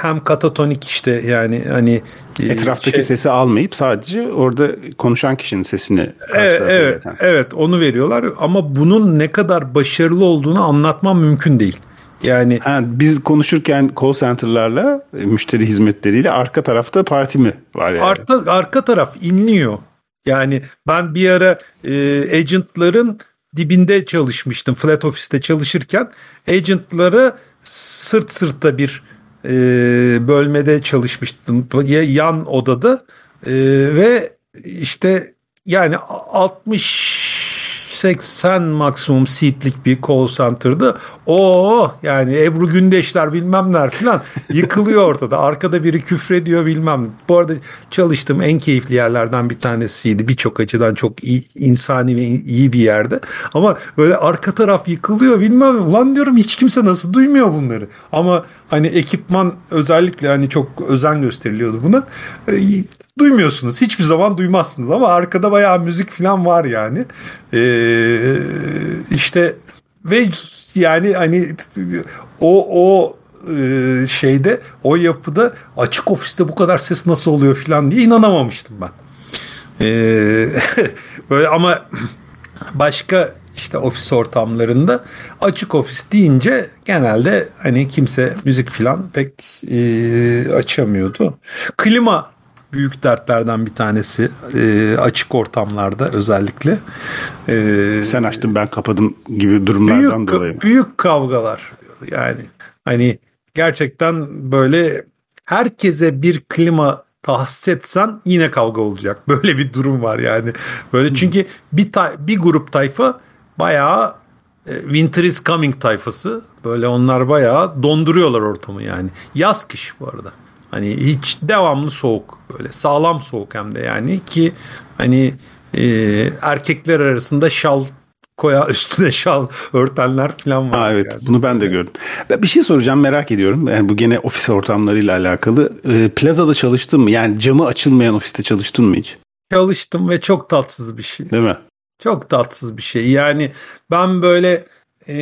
hem katatonik işte yani hani e, etraftaki şey, sesi almayıp sadece orada konuşan kişinin sesini evet, evet, evet onu veriyorlar ama bunun ne kadar başarılı olduğunu anlatmam mümkün değil. Yani ha, biz konuşurken call center'larla e, müşteri hizmetleriyle arka tarafta parti mi var yani? Arka, arka taraf inliyor. Yani ben bir ara e, agentların dibinde çalışmıştım. Flat Office'te çalışırken agentlara sırt sırta bir e, bölmede çalışmıştım. Yan odada e, ve işte yani 60 80 maksimum seatlik bir call center'dı. O yani Ebru Gündeşler bilmem neler falan yıkılıyor ortada. Arkada biri küfrediyor bilmem. Bu arada çalıştığım en keyifli yerlerden bir tanesiydi. Birçok açıdan çok iyi, insani ve iyi bir yerde. Ama böyle arka taraf yıkılıyor bilmem. Ulan diyorum hiç kimse nasıl duymuyor bunları. Ama hani ekipman özellikle hani çok özen gösteriliyordu buna duymuyorsunuz. Hiçbir zaman duymazsınız ama arkada bayağı müzik falan var yani. Ee, işte ve yani hani o o e, şeyde o yapıda açık ofiste bu kadar ses nasıl oluyor falan diye inanamamıştım ben. Ee, [LAUGHS] böyle ama başka işte ofis ortamlarında açık ofis deyince genelde hani kimse müzik falan pek e, açamıyordu. Klima büyük dertlerden bir tanesi e, açık ortamlarda özellikle. E, Sen açtın ben kapadım gibi durumlardan büyük, dolayı. Büyük kavgalar yani hani gerçekten böyle herkese bir klima tahsis etsen yine kavga olacak. [LAUGHS] Böyle bir durum var yani. Böyle çünkü bir ta- bir grup tayfa bayağı e, Winter is Coming tayfası. Böyle onlar bayağı donduruyorlar ortamı yani. Yaz kış bu arada. Hani hiç devamlı soğuk böyle sağlam soğuk hem de yani ki hani e, erkekler arasında şal koya [LAUGHS] üstüne şal örtenler falan var. Ha, evet yani. bunu ben de gördüm. Ben bir şey soracağım merak ediyorum. Yani bu gene ofis ortamlarıyla alakalı. E, plazada çalıştın mı? Yani camı açılmayan ofiste çalıştın mı hiç? Çalıştım ve çok tatsız bir şey. Değil mi? Çok tatsız bir şey. Yani ben böyle e,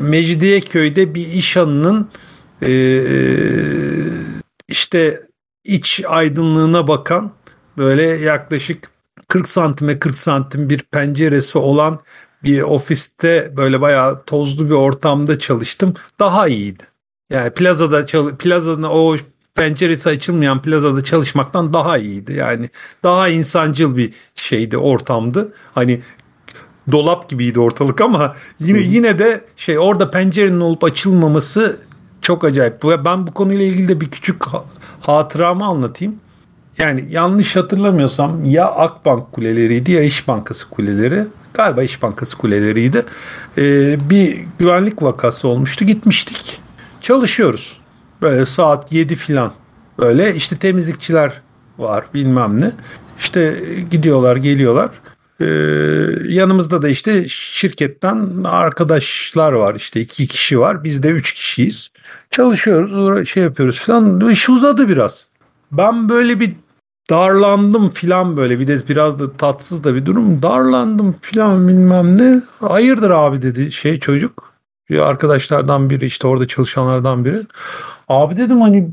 Mecidiyeköy'de bir iş hanının e, işte iç aydınlığına bakan böyle yaklaşık 40 santime 40 santim bir penceresi olan bir ofiste böyle bayağı tozlu bir ortamda çalıştım. Daha iyiydi. Yani plazada plazada o penceresi açılmayan plazada çalışmaktan daha iyiydi. Yani daha insancıl bir şeydi ortamdı. Hani dolap gibiydi ortalık ama yine yine de şey orada pencerenin olup açılmaması çok acayip. Ben bu konuyla ilgili de bir küçük hatıramı anlatayım. Yani yanlış hatırlamıyorsam ya Akbank kuleleriydi ya İş Bankası kuleleri. Galiba İş Bankası kuleleriydi. Ee, bir güvenlik vakası olmuştu. Gitmiştik. Çalışıyoruz. Böyle saat 7 filan. Böyle işte temizlikçiler var bilmem ne. İşte gidiyorlar geliyorlar. Ee, yanımızda da işte şirketten arkadaşlar var işte iki kişi var. Biz de üç kişiyiz. Çalışıyoruz şey yapıyoruz falan. İş uzadı biraz. Ben böyle bir darlandım filan böyle. Bir de biraz da tatsız da bir durum. Darlandım filan bilmem ne. Hayırdır abi dedi şey çocuk. Bir arkadaşlardan biri işte orada çalışanlardan biri. Abi dedim hani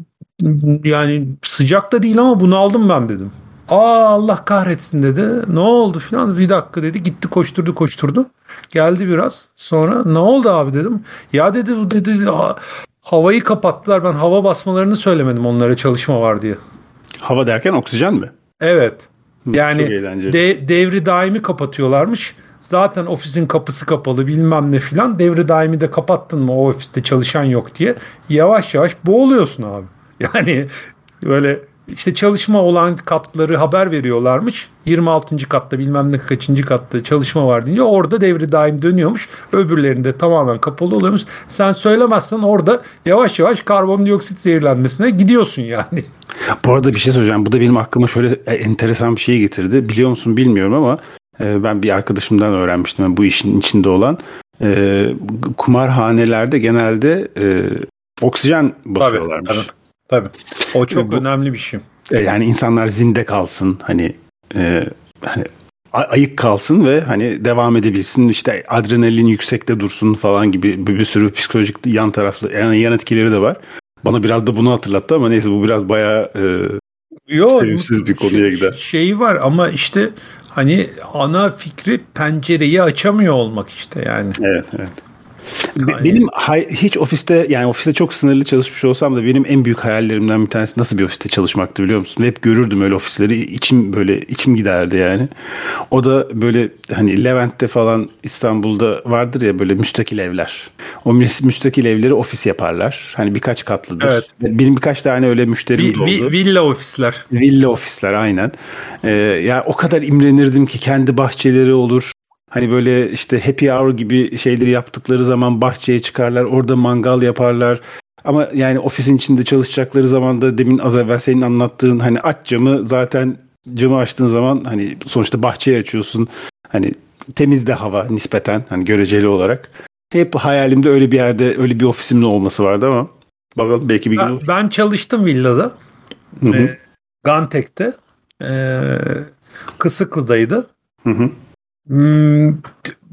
yani sıcak da değil ama bunu aldım ben dedim Aa Allah kahretsin dedi. Ne oldu filan bir dakika dedi. Gitti koşturdu koşturdu. Geldi biraz. Sonra ne oldu abi dedim. Ya dedi bu dedi havayı kapattılar. Ben hava basmalarını söylemedim onlara çalışma var diye. Hava derken oksijen mi? Evet. Yani de, devri daimi kapatıyorlarmış. Zaten ofisin kapısı kapalı bilmem ne filan. Devri daimi de kapattın mı o ofiste çalışan yok diye. Yavaş yavaş boğuluyorsun abi. [LAUGHS] Yani böyle işte çalışma olan katları haber veriyorlarmış. 26. katta bilmem ne kaçıncı katta çalışma var diye orada devri daim dönüyormuş. Öbürlerinde tamamen kapalı oluyormuş. Sen söylemezsen orada yavaş yavaş karbondioksit zehirlenmesine gidiyorsun yani. Bu arada bir şey söyleyeceğim. Bu da benim aklıma şöyle enteresan bir şey getirdi. Biliyor musun bilmiyorum ama e, ben bir arkadaşımdan öğrenmiştim yani bu işin içinde olan. E, kumarhanelerde genelde e, oksijen basıyorlarmış. Tabii, tabii. Tabii. O çok bu, önemli bir şey. E, yani insanlar zinde kalsın hani e, hani ayık kalsın ve hani devam edebilsin işte adrenalin yüksekte dursun falan gibi bir, bir sürü psikolojik yan taraflı yani yan etkileri de var. Bana biraz da bunu hatırlattı ama neyse bu biraz bayağı e, Yo, sevimsiz bir konuya şey, gider. Şeyi var ama işte hani ana fikri pencereyi açamıyor olmak işte yani. Evet evet. Aynen. Benim hiç ofiste yani ofiste çok sınırlı çalışmış olsam da benim en büyük hayallerimden bir tanesi nasıl bir ofiste çalışmaktı biliyor musun? Hep görürdüm öyle ofisleri. içim böyle içim giderdi yani. O da böyle hani Levent'te falan İstanbul'da vardır ya böyle müstakil evler. O müstakil evleri ofis yaparlar. Hani birkaç katlıdır. Evet. Benim birkaç tane öyle müşterim vi, oldu. villa ofisler. Villa ofisler aynen. Ee, ya o kadar imrenirdim ki kendi bahçeleri olur. Hani böyle işte happy hour gibi şeyleri yaptıkları zaman bahçeye çıkarlar, orada mangal yaparlar. Ama yani ofisin içinde çalışacakları zaman da demin az evvel senin anlattığın hani aç camı zaten camı açtığın zaman hani sonuçta bahçeye açıyorsun. Hani temiz de hava nispeten hani göreceli olarak. Hep hayalimde öyle bir yerde öyle bir ofisimin olması vardı ama bakalım belki bir gün olur. Ben çalıştım villada. Hı hı. E, Gantek'te. E, Kısıklı'daydı. Hı hı. Hmm,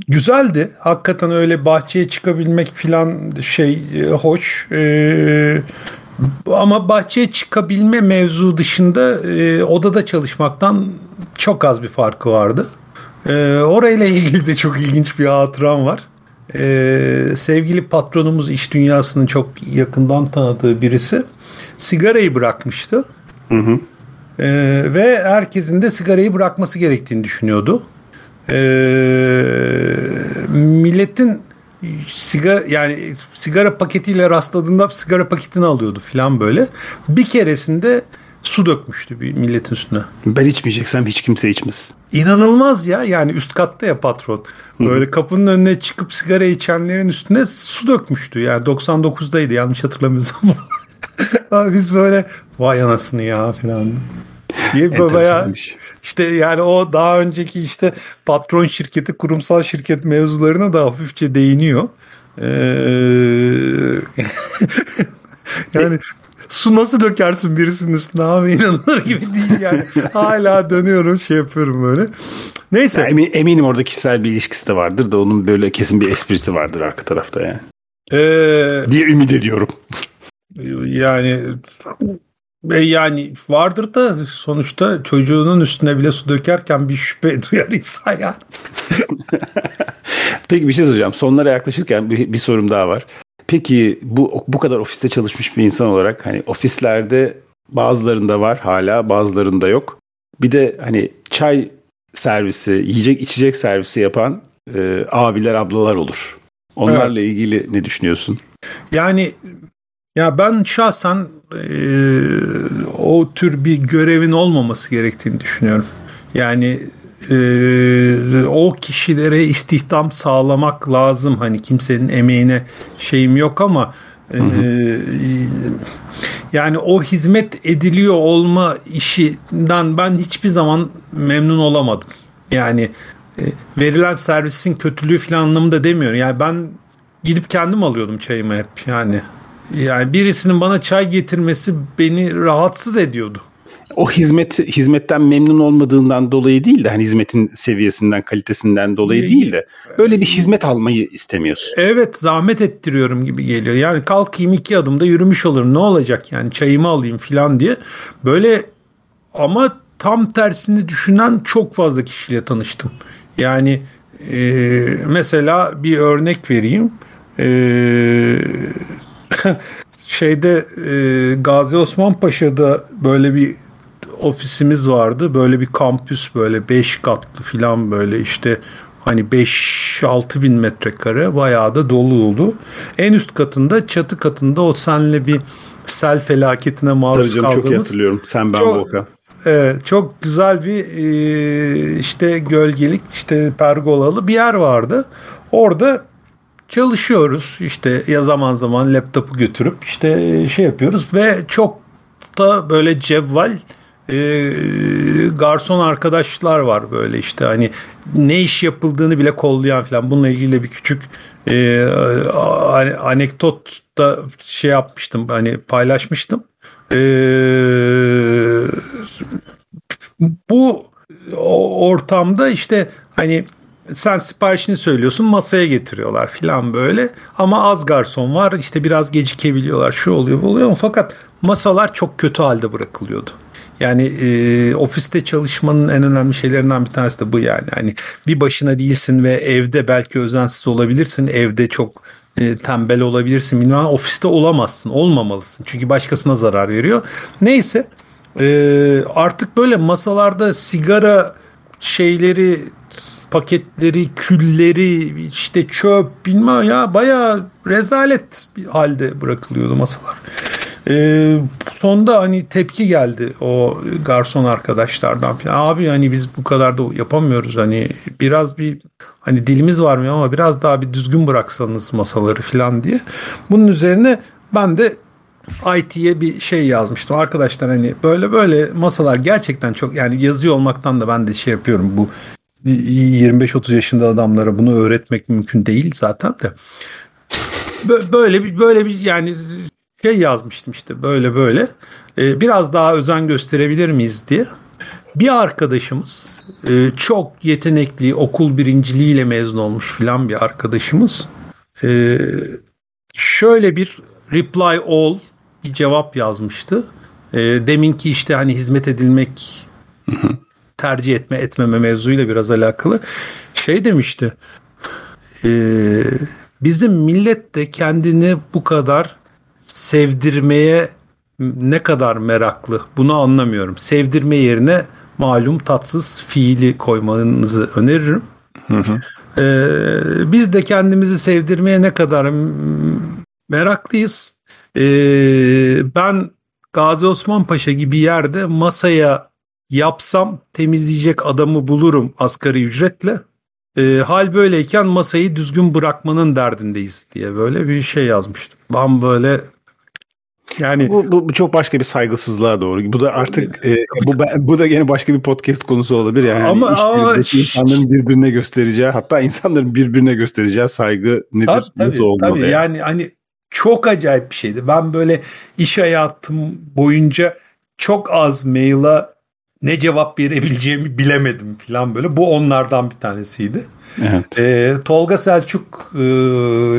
güzeldi. Hakikaten öyle bahçeye çıkabilmek filan şey e, hoş. Ee, ama bahçeye çıkabilme mevzu dışında e, odada çalışmaktan çok az bir farkı vardı. E, orayla [LAUGHS] ilgili de çok ilginç bir hatıram var. E, sevgili patronumuz iş dünyasının çok yakından tanıdığı birisi sigarayı bırakmıştı. Hı hı. E, ve herkesin de sigarayı bırakması gerektiğini düşünüyordu e, milletin sigara yani sigara paketiyle rastladığında sigara paketini alıyordu falan böyle. Bir keresinde su dökmüştü bir milletin üstüne. Ben içmeyeceksem hiç kimse içmez. İnanılmaz ya yani üst katta ya patron. Böyle kapının önüne çıkıp sigara içenlerin üstüne su dökmüştü. Yani 99'daydı yanlış hatırlamıyorsam. [LAUGHS] Biz böyle vay anasını ya falan diye baya işte yani o daha önceki işte patron şirketi kurumsal şirket mevzularına da hafifçe değiniyor. Ee, [LAUGHS] yani su nasıl dökersin birisinin üstüne abi inanılır gibi değil yani. Hala dönüyorum şey yapıyorum böyle. Neyse. Ya emin, eminim orada kişisel bir ilişkisi de vardır da onun böyle kesin bir esprisi vardır arka tarafta yani. Ee, diye ümit ediyorum. Yani e, yani vardır da sonuçta çocuğunun üstüne bile su dökerken bir şüphe duyar insan yani. [LAUGHS] Peki bir şey soracağım. Sonlara yaklaşırken bir, bir sorum daha var. Peki bu bu kadar ofiste çalışmış bir insan olarak hani ofislerde bazılarında var hala bazılarında yok. Bir de hani çay servisi, yiyecek içecek servisi yapan e, abiler ablalar olur. Onlarla evet. ilgili ne düşünüyorsun? Yani ya ben şahsen e, o tür bir görevin olmaması gerektiğini düşünüyorum. Yani e, o kişilere istihdam sağlamak lazım. Hani kimsenin emeğine şeyim yok ama e, yani o hizmet ediliyor olma işinden ben hiçbir zaman memnun olamadım. Yani e, verilen servisin kötülüğü falan anlamında demiyorum. Yani ben gidip kendim alıyordum çayımı hep yani. Yani birisinin bana çay getirmesi beni rahatsız ediyordu. O hizmet hizmetten memnun olmadığından dolayı değil de hani hizmetin seviyesinden, kalitesinden dolayı değil de böyle bir hizmet almayı istemiyorsun. Evet, zahmet ettiriyorum gibi geliyor. Yani kalkayım iki adımda yürümüş olurum. Ne olacak yani çayımı alayım falan diye. Böyle ama tam tersini düşünen çok fazla kişiyle tanıştım. Yani e, mesela bir örnek vereyim. E, [LAUGHS] şeyde e, Gazi Osman Paşa'da böyle bir ofisimiz vardı. Böyle bir kampüs böyle 5 katlı filan böyle işte hani 5-6 bin metrekare bayağı da dolu oldu. En üst katında çatı katında o senle bir sel felaketine maruz Tabii canım, kaldığımız. Çok hatırlıyorum. Sen ben çok, Volkan. E, çok güzel bir e, işte gölgelik işte pergolalı bir yer vardı. Orada çalışıyoruz işte ya zaman zaman laptopu götürüp işte şey yapıyoruz ve çok da böyle cevval e, garson arkadaşlar var böyle işte hani ne iş yapıldığını bile kollayan falan bununla ilgili bir küçük e, anekdot da şey yapmıştım hani paylaşmıştım. E, bu ortamda işte hani sen siparişini söylüyorsun masaya getiriyorlar filan böyle ama az garson var işte biraz gecikebiliyorlar şu oluyor bu oluyor fakat masalar çok kötü halde bırakılıyordu. Yani e, ofiste çalışmanın en önemli şeylerinden bir tanesi de bu yani. Hani bir başına değilsin ve evde belki özensiz olabilirsin. Evde çok e, tembel olabilirsin bilmem ofiste olamazsın olmamalısın çünkü başkasına zarar veriyor neyse e, artık böyle masalarda sigara şeyleri paketleri, külleri, işte çöp bilmem ya baya rezalet bir halde bırakılıyordu masalar. Ee, sonda hani tepki geldi o garson arkadaşlardan falan. Abi hani biz bu kadar da yapamıyoruz hani biraz bir hani dilimiz var mı ama biraz daha bir düzgün bıraksanız masaları falan diye. Bunun üzerine ben de IT'ye bir şey yazmıştım. Arkadaşlar hani böyle böyle masalar gerçekten çok yani yazıyor olmaktan da ben de şey yapıyorum bu 25-30 yaşında adamlara bunu öğretmek mümkün değil zaten de. Böyle bir böyle bir yani şey yazmıştım işte böyle böyle. Ee, biraz daha özen gösterebilir miyiz diye. Bir arkadaşımız e, çok yetenekli okul birinciliğiyle mezun olmuş filan bir arkadaşımız. E, şöyle bir reply all bir cevap yazmıştı. E, deminki işte hani hizmet edilmek tercih etme etmeme mevzuyla biraz alakalı. Şey demişti. E, bizim millet de kendini bu kadar sevdirmeye ne kadar meraklı bunu anlamıyorum. Sevdirme yerine malum tatsız fiili koymanızı öneririm. Hı hı. Ee, biz de kendimizi sevdirmeye ne kadar meraklıyız. Ee, ben Gazi Osman Paşa gibi yerde masaya yapsam temizleyecek adamı bulurum asgari ücretle. E, hal böyleyken masayı düzgün bırakmanın derdindeyiz diye böyle bir şey yazmıştım. Ben böyle yani bu, bu, bu çok başka bir saygısızlığa doğru. Bu da artık e, bu bu da yine başka bir podcast konusu olabilir yani. Ama, hani ama insanların birbirine göstereceği hatta insanların birbirine göstereceği saygı nedir tabii, nasıl tabii, olmalı? Tabii yani. yani hani çok acayip bir şeydi. Ben böyle iş hayatım boyunca çok az maila ne cevap verebileceğimi bilemedim falan böyle. Bu onlardan bir tanesiydi. Evet. E, Tolga Selçuk e,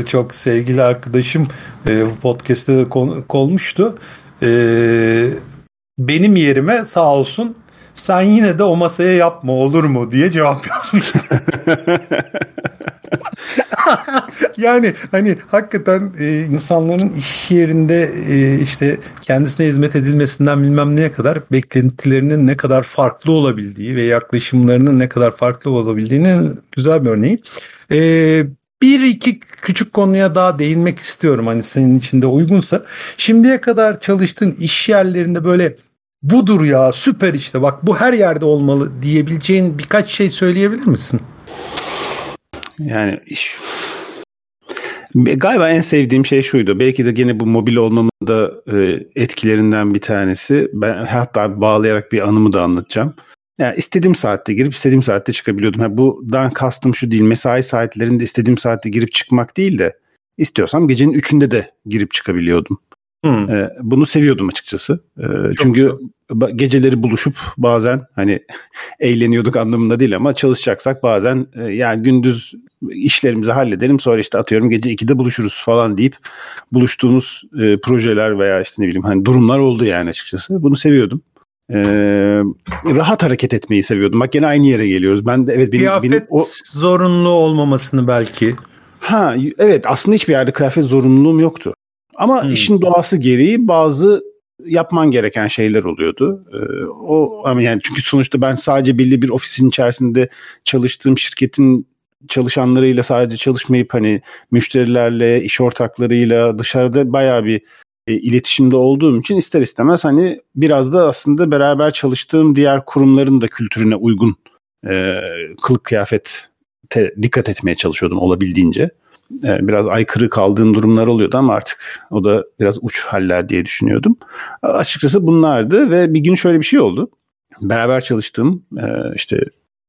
çok sevgili arkadaşım e, bu podcast'te de konmuştu. E, benim yerime sağ olsun sen yine de o masaya yapma olur mu diye cevap [LAUGHS] yazmıştı. [LAUGHS] yani hani hakikaten e, insanların iş yerinde e, işte kendisine hizmet edilmesinden bilmem neye kadar beklentilerinin ne kadar farklı olabildiği ve yaklaşımlarının ne kadar farklı olabildiğini güzel bir örneği. E, bir iki küçük konuya daha değinmek istiyorum hani senin için de uygunsa. Şimdiye kadar çalıştığın iş yerlerinde böyle budur ya süper işte bak bu her yerde olmalı diyebileceğin birkaç şey söyleyebilir misin? Yani iş Galiba en sevdiğim şey şuydu. Belki de gene bu mobil olmamın da e, etkilerinden bir tanesi. Ben hatta bağlayarak bir anımı da anlatacağım. Yani istediğim saatte girip istediğim saatte çıkabiliyordum. Ha, bundan kastım şu değil. Mesai saatlerinde istediğim saatte girip çıkmak değil de istiyorsam gecenin üçünde de girip çıkabiliyordum. Hmm. E, bunu seviyordum açıkçası. E, çünkü güzel. Geceleri buluşup bazen hani [LAUGHS] eğleniyorduk anlamında değil ama çalışacaksak bazen e, yani gündüz işlerimizi halledelim sonra işte atıyorum gece 2'de buluşuruz falan deyip buluştuğumuz e, projeler veya işte ne bileyim hani durumlar oldu yani açıkçası. Bunu seviyordum. Ee, rahat hareket etmeyi seviyordum. Bak yine aynı yere geliyoruz. Ben de evet benim, Kıyafet benim o zorunlu olmamasını belki. Ha evet aslında hiçbir yerde kıyafet zorunluluğum yoktu. Ama hmm. işin doğası gereği bazı yapman gereken şeyler oluyordu. Ee, o ama yani çünkü sonuçta ben sadece belli bir ofisin içerisinde çalıştığım şirketin çalışanlarıyla sadece çalışmayıp hani müşterilerle, iş ortaklarıyla dışarıda bayağı bir e, iletişimde olduğum için ister istemez hani biraz da aslında beraber çalıştığım diğer kurumların da kültürüne uygun e, kılık kıyafet dikkat etmeye çalışıyordum olabildiğince. E, biraz aykırı kaldığım durumlar oluyordu ama artık o da biraz uç haller diye düşünüyordum. Açıkçası bunlardı ve bir gün şöyle bir şey oldu. Beraber çalıştığım e, işte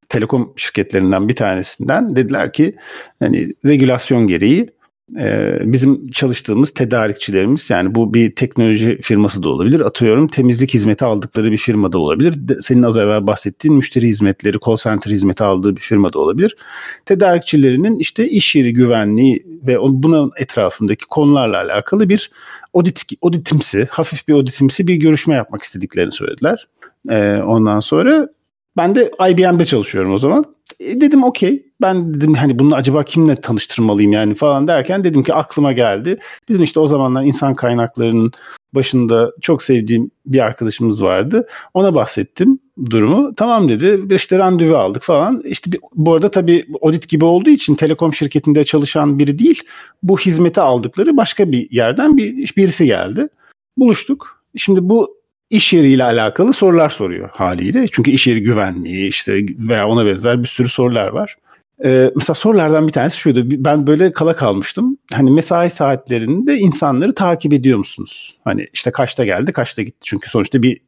telekom şirketlerinden bir tanesinden dediler ki hani regülasyon gereği e, bizim çalıştığımız tedarikçilerimiz yani bu bir teknoloji firması da olabilir. Atıyorum temizlik hizmeti aldıkları bir firma da olabilir. Senin az evvel bahsettiğin müşteri hizmetleri, call center hizmeti aldığı bir firma da olabilir. Tedarikçilerinin işte iş yeri güvenliği ve bunun etrafındaki konularla alakalı bir audit, auditimsi, hafif bir auditimsi bir görüşme yapmak istediklerini söylediler. Ee, ondan sonra ben de IBM'de çalışıyorum o zaman. E, dedim okey. Ben dedim hani bunu acaba kimle tanıştırmalıyım yani falan derken dedim ki aklıma geldi. Bizim işte o zamanlar insan kaynaklarının başında çok sevdiğim bir arkadaşımız vardı. Ona bahsettim durumu. Tamam dedi. İşte randevu aldık falan. İşte bir, bu arada tabii audit gibi olduğu için telekom şirketinde çalışan biri değil. Bu hizmeti aldıkları başka bir yerden bir birisi geldi. Buluştuk. Şimdi bu iş yeriyle alakalı sorular soruyor haliyle. Çünkü iş yeri güvenliği işte veya ona benzer bir sürü sorular var. Ee, mesela sorulardan bir tanesi şuydu. Ben böyle kala kalmıştım. Hani mesai saatlerinde insanları takip ediyor musunuz? Hani işte kaçta geldi, kaçta gitti. Çünkü sonuçta bir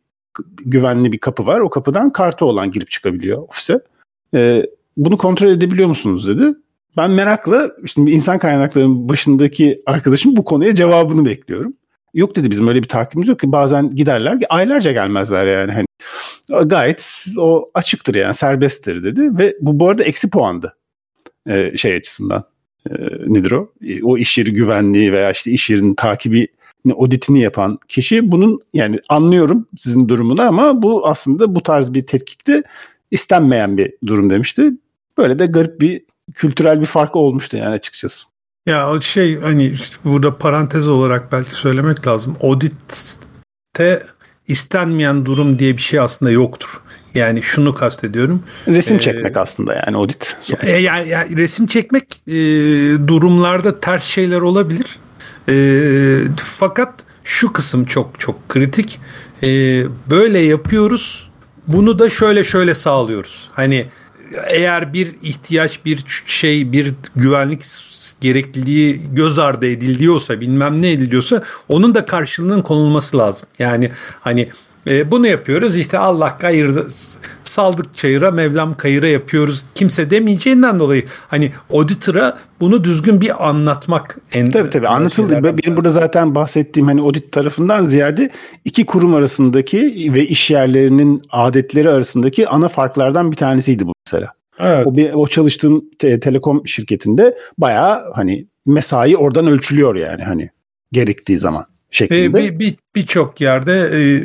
güvenli bir kapı var. O kapıdan kartı olan girip çıkabiliyor ofise. Ee, bunu kontrol edebiliyor musunuz dedi. Ben merakla şimdi insan kaynaklarının başındaki arkadaşım bu konuya cevabını bekliyorum. Yok dedi bizim öyle bir takibimiz yok ki bazen giderler aylarca gelmezler yani. Hani gayet o açıktır yani serbesttir dedi ve bu bu arada eksi puandı ee, şey açısından. Ee, nedir o? Ee, o iş yeri güvenliği veya işte iş yerinin takibi auditini yapan kişi bunun yani anlıyorum sizin durumunu ama bu aslında bu tarz bir tetkikte istenmeyen bir durum demişti. Böyle de garip bir kültürel bir fark olmuştu yani açıkçası. Ya şey hani burada parantez olarak belki söylemek lazım. Auditte istenmeyen durum diye bir şey aslında yoktur. Yani şunu kastediyorum. Resim ee, çekmek aslında yani audit. Ya, ya, ya, resim çekmek e, durumlarda ters şeyler olabilir. E, fakat şu kısım çok çok kritik. E, böyle yapıyoruz. Bunu da şöyle şöyle sağlıyoruz. Hani eğer bir ihtiyaç, bir şey, bir güvenlik gerekliliği göz ardı ediliyorsa, bilmem ne ediliyorsa onun da karşılığının konulması lazım. Yani hani e, bunu yapıyoruz işte Allah kayırdı saldık çayıra Mevlam kayıra yapıyoruz kimse demeyeceğinden dolayı hani auditor'a bunu düzgün bir anlatmak en Tabii tabii anlatıldı. Benim burada zaten bahsettiğim hani audit tarafından ziyade iki kurum arasındaki ve iş yerlerinin adetleri arasındaki ana farklardan bir tanesiydi bu mesela. Evet. O, bir, o çalıştığım te- telekom şirketinde bayağı hani mesai oradan ölçülüyor yani hani gerektiği zaman şeklinde. Bir, bir, birçok yerde e,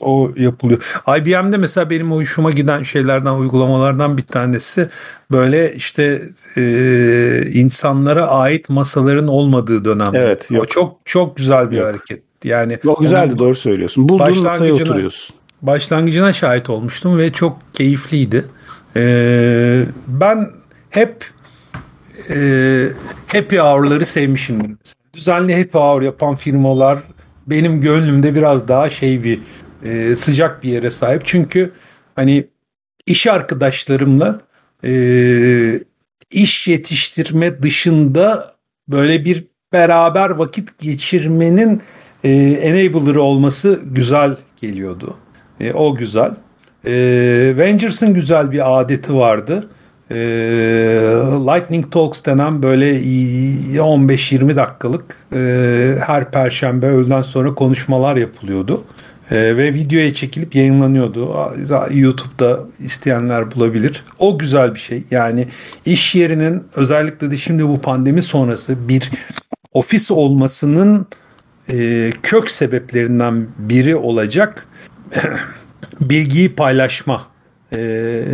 o yapılıyor. IBM'de mesela benim hoşuma giden şeylerden, uygulamalardan bir tanesi böyle işte e, insanlara ait masaların olmadığı dönem. Evet. Yok. O çok çok güzel bir yok. hareket. Yani o güzeldi doğru söylüyorsun. Bulduğun masaya oturuyorsun. Başlangıcına şahit olmuştum ve çok keyifliydi. Ee, ben hep e, happy hour'ları sevmişimdir. Düzenli happy hour yapan firmalar benim gönlümde biraz daha şey bir e, sıcak bir yere sahip. Çünkü hani iş arkadaşlarımla e, iş yetiştirme dışında böyle bir beraber vakit geçirmenin e, enabler'ı olması güzel geliyordu. E, o güzel. E, Avengers'ın güzel bir adeti vardı. E, Lightning Talks denen böyle 15-20 dakikalık e, her perşembe öğleden sonra konuşmalar yapılıyordu. E, ve videoya çekilip yayınlanıyordu. YouTube'da isteyenler bulabilir. O güzel bir şey. Yani iş yerinin özellikle de şimdi bu pandemi sonrası bir ofis olmasının e, kök sebeplerinden biri olacak [CLEARS THROAT] bilgiyi paylaşma e,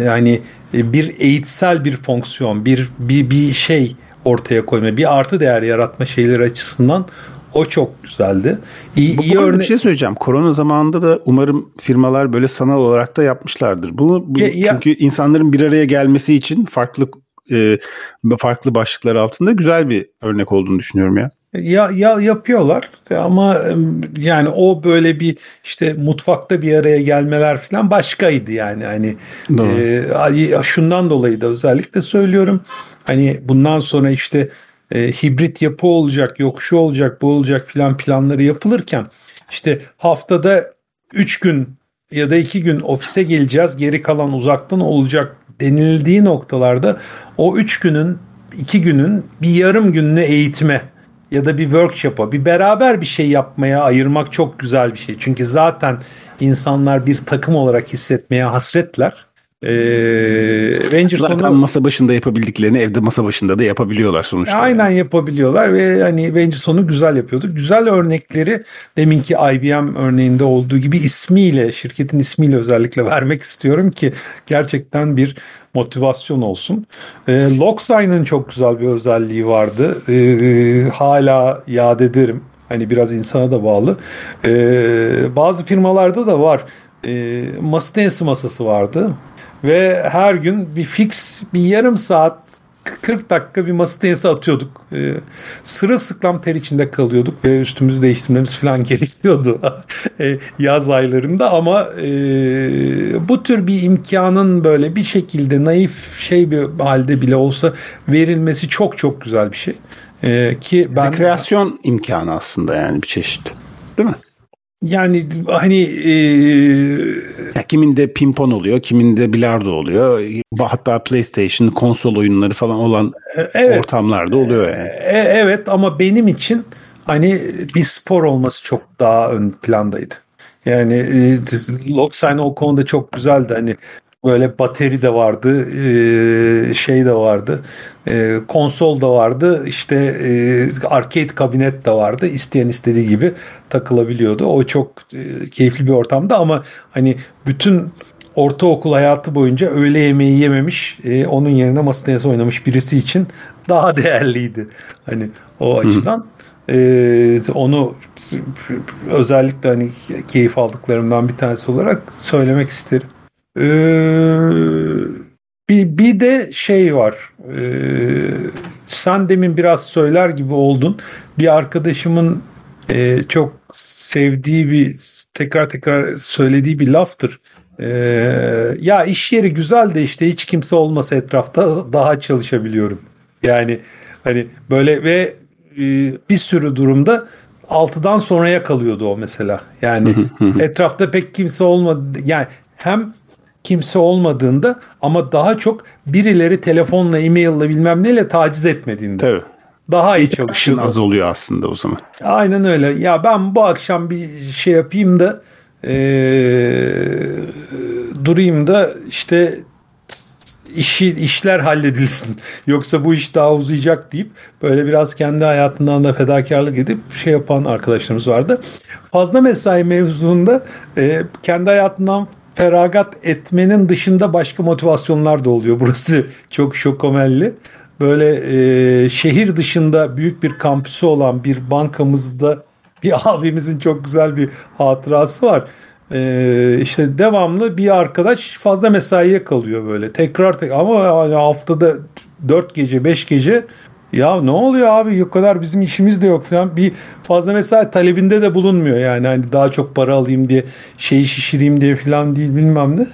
yani bir eğitsel bir fonksiyon bir, bir bir şey ortaya koyma bir artı değer yaratma şeyleri açısından o çok güzeldi. İyi, Bu iyi örne- bir şey söyleyeceğim. Korona zamanında da umarım firmalar böyle sanal olarak da yapmışlardır. Bunu bu, ya, ya, çünkü insanların bir araya gelmesi için farklı e, farklı başlıklar altında güzel bir örnek olduğunu düşünüyorum ya. Ya, ya yapıyorlar ama yani o böyle bir işte mutfakta bir araya gelmeler falan başkaydı yani. Hani e, şundan dolayı da özellikle söylüyorum. Hani bundan sonra işte e, hibrit yapı olacak yok şu olacak bu olacak filan planları yapılırken işte haftada 3 gün ya da 2 gün ofise geleceğiz geri kalan uzaktan olacak denildiği noktalarda o 3 günün 2 günün bir yarım gününü eğitime ya da bir workshop'a bir beraber bir şey yapmaya ayırmak çok güzel bir şey. Çünkü zaten insanlar bir takım olarak hissetmeye hasretler. Ee, Rangers Zaten onu, masa başında yapabildiklerini evde masa başında da yapabiliyorlar sonuçta. Aynen yani. yapabiliyorlar ve hani Rangers onu güzel yapıyordu. Güzel örnekleri deminki IBM örneğinde olduğu gibi ismiyle, şirketin ismiyle özellikle vermek istiyorum ki gerçekten bir motivasyon olsun. E, Logsign'ın çok güzel bir özelliği vardı. E, hala yad ederim. Hani biraz insana da bağlı. E, bazı firmalarda da var. E, masa tenisi masası vardı. Ve her gün bir fix bir yarım saat 40 dakika bir masa tenisi atıyorduk. Ee, sırılsıklam ter içinde kalıyorduk ve üstümüzü değiştirmemiz falan [LAUGHS] gerekiyordu [LAUGHS] e, yaz aylarında ama e, bu tür bir imkanın böyle bir şekilde naif şey bir halde bile olsa verilmesi çok çok güzel bir şey. E, ki ben rekreasyon imkanı aslında yani bir çeşit. Değil mi? Yani hani e... ya kiminde pimpon oluyor, kiminde bilardo oluyor. Hatta PlayStation, konsol oyunları falan olan e, evet. ortamlarda oluyor yani. E, evet ama benim için hani bir spor olması çok daha ön plandaydı. Yani e, Locksign o konuda çok güzeldi. Hani Böyle bateri de vardı, şey de vardı, konsol da vardı, işte arcade kabinet de vardı. İsteyen istediği gibi takılabiliyordu. O çok keyifli bir ortamdı ama hani bütün ortaokul hayatı boyunca öğle yemeği yememiş, onun yerine masa tenisi oynamış birisi için daha değerliydi. Hani o açıdan onu özellikle hani keyif aldıklarımdan bir tanesi olarak söylemek isterim. Ee, bir, bir de şey var. Ee, sen demin biraz söyler gibi oldun. Bir arkadaşımın e, çok sevdiği bir tekrar tekrar söylediği bir laftır. Ee, ya iş yeri güzel de işte hiç kimse olmasa etrafta daha çalışabiliyorum. Yani hani böyle ve e, bir sürü durumda 6'dan sonraya kalıyordu o mesela. Yani etrafta pek kimse olmadı. Yani hem kimse olmadığında ama daha çok birileri telefonla, e-maille bilmem neyle taciz etmediğinde. Tabii. Daha iyi çalışıyor. az oluyor aslında o zaman. Aynen öyle. Ya ben bu akşam bir şey yapayım da ee, durayım da işte işi işler halledilsin. [LAUGHS] Yoksa bu iş daha uzayacak deyip böyle biraz kendi hayatından da fedakarlık edip şey yapan arkadaşlarımız vardı. Fazla mesai mevzunda e, kendi hayatından feragat etmenin dışında başka motivasyonlar da oluyor. [LAUGHS] Burası çok şokomelli. Böyle e, şehir dışında büyük bir kampüsü olan bir bankamızda [LAUGHS] bir abimizin çok güzel bir hatırası var. Ee, işte devamlı bir arkadaş fazla mesaiye kalıyor böyle. Tekrar tek ama haftada 4 gece 5 gece ya ne oluyor abi o kadar bizim işimiz de yok falan bir fazla mesai talebinde de bulunmuyor yani hani daha çok para alayım diye şeyi şişireyim diye falan değil bilmem ne.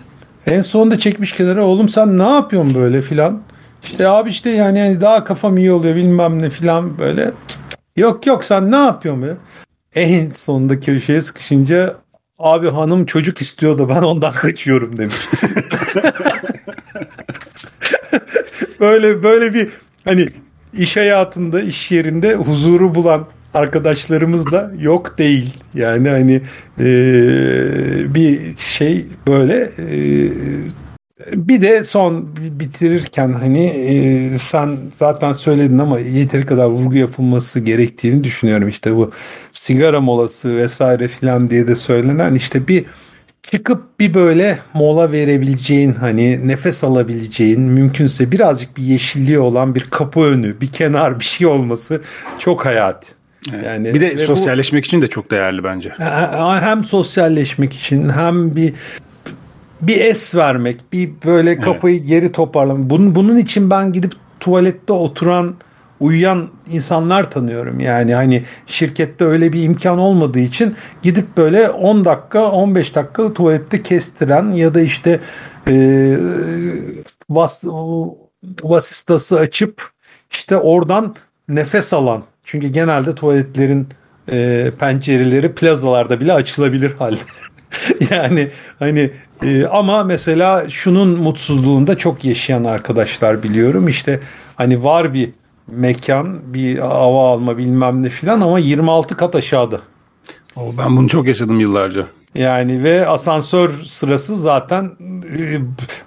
En sonunda çekmiş kenara oğlum sen ne yapıyorsun böyle filan. İşte abi işte yani, yani daha kafam iyi oluyor bilmem ne filan böyle. Yok yok sen ne yapıyorsun böyle. En sonunda köşeye sıkışınca abi hanım çocuk istiyor da ben ondan [LAUGHS] kaçıyorum demiş. [LAUGHS] böyle böyle bir hani iş hayatında iş yerinde huzuru bulan arkadaşlarımız da yok değil. Yani hani e, bir şey böyle e, bir de son bitirirken hani e, sen zaten söyledin ama yeteri kadar vurgu yapılması gerektiğini düşünüyorum. İşte bu sigara molası vesaire filan diye de söylenen işte bir çıkıp bir böyle mola verebileceğin hani nefes alabileceğin mümkünse birazcık bir yeşilliği olan bir kapı önü bir kenar bir şey olması çok hayati. Yani bir de sosyalleşmek bu, için de çok değerli bence. Hem sosyalleşmek için hem bir bir es vermek, bir böyle kafayı evet. geri toparlamak. Bunun, bunun için ben gidip tuvalette oturan, uyuyan insanlar tanıyorum. Yani hani şirkette öyle bir imkan olmadığı için gidip böyle 10 dakika, 15 dakika tuvalette kestiren ya da işte e, vas, vasistası açıp işte oradan nefes alan. Çünkü genelde tuvaletlerin e, pencereleri plazalarda bile açılabilir halde. [LAUGHS] yani hani e, ama mesela şunun mutsuzluğunda çok yaşayan arkadaşlar biliyorum. İşte hani var bir mekan, bir hava alma bilmem ne filan ama 26 kat aşağıda. Ben bunu çok yaşadım yıllarca. Yani ve asansör sırası zaten e,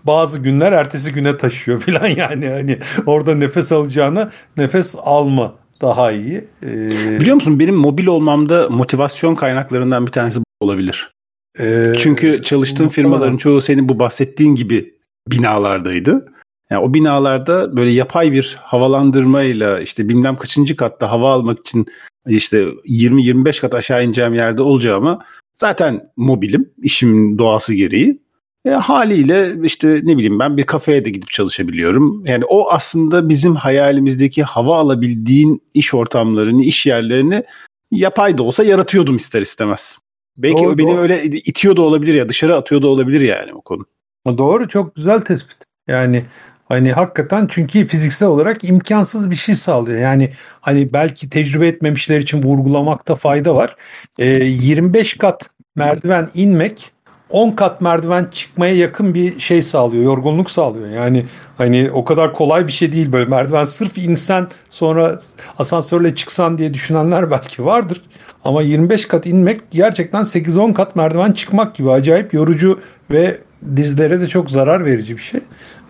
bazı günler ertesi güne taşıyor [LAUGHS] filan yani hani orada nefes alacağına nefes alma daha iyi. Ee, Biliyor musun benim mobil olmamda motivasyon kaynaklarından bir tanesi olabilir. Ee, Çünkü çalıştığım firmaların çoğu senin bu bahsettiğin gibi binalardaydı. Yani o binalarda böyle yapay bir havalandırmayla işte bilmem kaçıncı katta hava almak için işte 20-25 kat aşağı ineceğim yerde olacağıma zaten mobilim işimin doğası gereği. E, haliyle işte ne bileyim ben bir kafeye de gidip çalışabiliyorum. Yani o aslında bizim hayalimizdeki hava alabildiğin iş ortamlarını, iş yerlerini yapay da olsa yaratıyordum ister istemez. Belki doğru, beni doğru. öyle itiyor da olabilir ya dışarı atıyor da olabilir yani o konu. Doğru çok güzel tespit. Yani hani hakikaten çünkü fiziksel olarak imkansız bir şey sağlıyor. Yani hani belki tecrübe etmemişler için vurgulamakta fayda var. E, ee, 25 kat merdiven inmek 10 kat merdiven çıkmaya yakın bir şey sağlıyor. Yorgunluk sağlıyor. Yani hani o kadar kolay bir şey değil böyle merdiven sırf insen sonra asansörle çıksan diye düşünenler belki vardır. Ama 25 kat inmek gerçekten 8-10 kat merdiven çıkmak gibi acayip yorucu ve dizlere de çok zarar verici bir şey.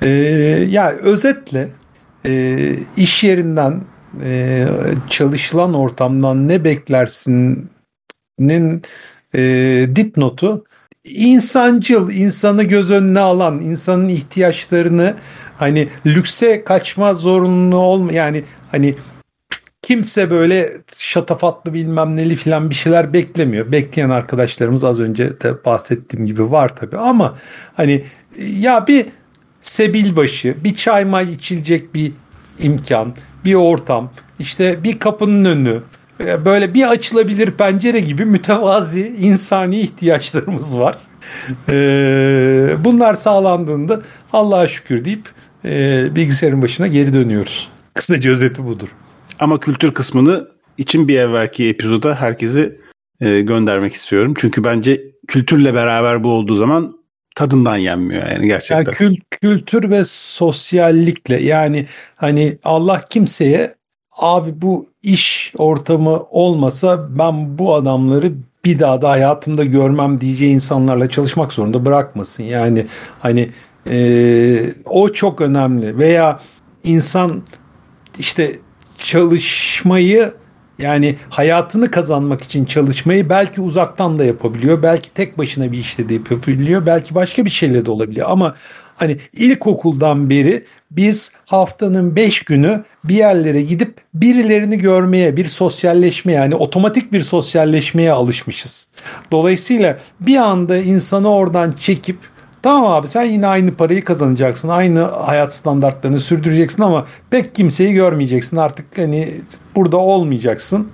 Ee, yani özetle e, iş yerinden e, çalışılan ortamdan ne beklersinin e, dipnotu insancıl, insanı göz önüne alan, insanın ihtiyaçlarını hani lükse kaçma zorunlu olma yani hani kimse böyle şatafatlı bilmem neli filan bir şeyler beklemiyor. Bekleyen arkadaşlarımız az önce de bahsettiğim gibi var tabii ama hani ya bir sebil başı, bir çay may içilecek bir imkan, bir ortam, işte bir kapının önü, e, böyle bir açılabilir pencere gibi mütevazi insani ihtiyaçlarımız var. [LAUGHS] E, bunlar sağlandığında Allah'a şükür deyip e, bilgisayarın başına geri dönüyoruz. Kısaca özeti budur. Ama kültür kısmını için bir evvelki epizoda herkesi e, göndermek istiyorum. Çünkü bence kültürle beraber bu olduğu zaman tadından yenmiyor yani gerçekten. Yani kül, kültür ve sosyallikle yani hani Allah kimseye abi bu iş ortamı olmasa ben bu adamları bir daha da hayatımda görmem diyeceği insanlarla çalışmak zorunda bırakmasın. Yani hani e, o çok önemli veya insan işte çalışmayı yani hayatını kazanmak için çalışmayı belki uzaktan da yapabiliyor. Belki tek başına bir işte de yapabiliyor. Belki başka bir şeyle de olabiliyor. Ama hani ilkokuldan beri biz haftanın beş günü bir yerlere gidip birilerini görmeye, bir sosyalleşmeye yani otomatik bir sosyalleşmeye alışmışız. Dolayısıyla bir anda insanı oradan çekip Tamam abi sen yine aynı parayı kazanacaksın. Aynı hayat standartlarını sürdüreceksin ama pek kimseyi görmeyeceksin. Artık hani burada olmayacaksın.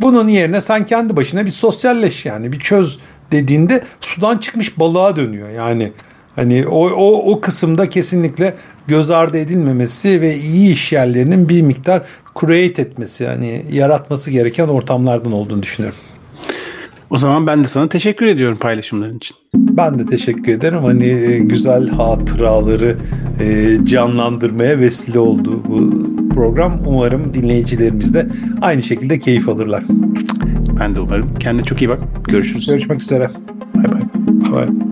Bunun yerine sen kendi başına bir sosyalleş yani bir çöz dediğinde sudan çıkmış balığa dönüyor. Yani hani o, o, o kısımda kesinlikle göz ardı edilmemesi ve iyi iş yerlerinin bir miktar create etmesi yani yaratması gereken ortamlardan olduğunu düşünüyorum. O zaman ben de sana teşekkür ediyorum paylaşımların için. Ben de teşekkür ederim. Hani e, güzel hatıraları e, canlandırmaya vesile oldu bu program. Umarım dinleyicilerimiz de aynı şekilde keyif alırlar. Ben de umarım. Kendine çok iyi bak. Görüşürüz. Görüşmek üzere. Bay bay. Bay.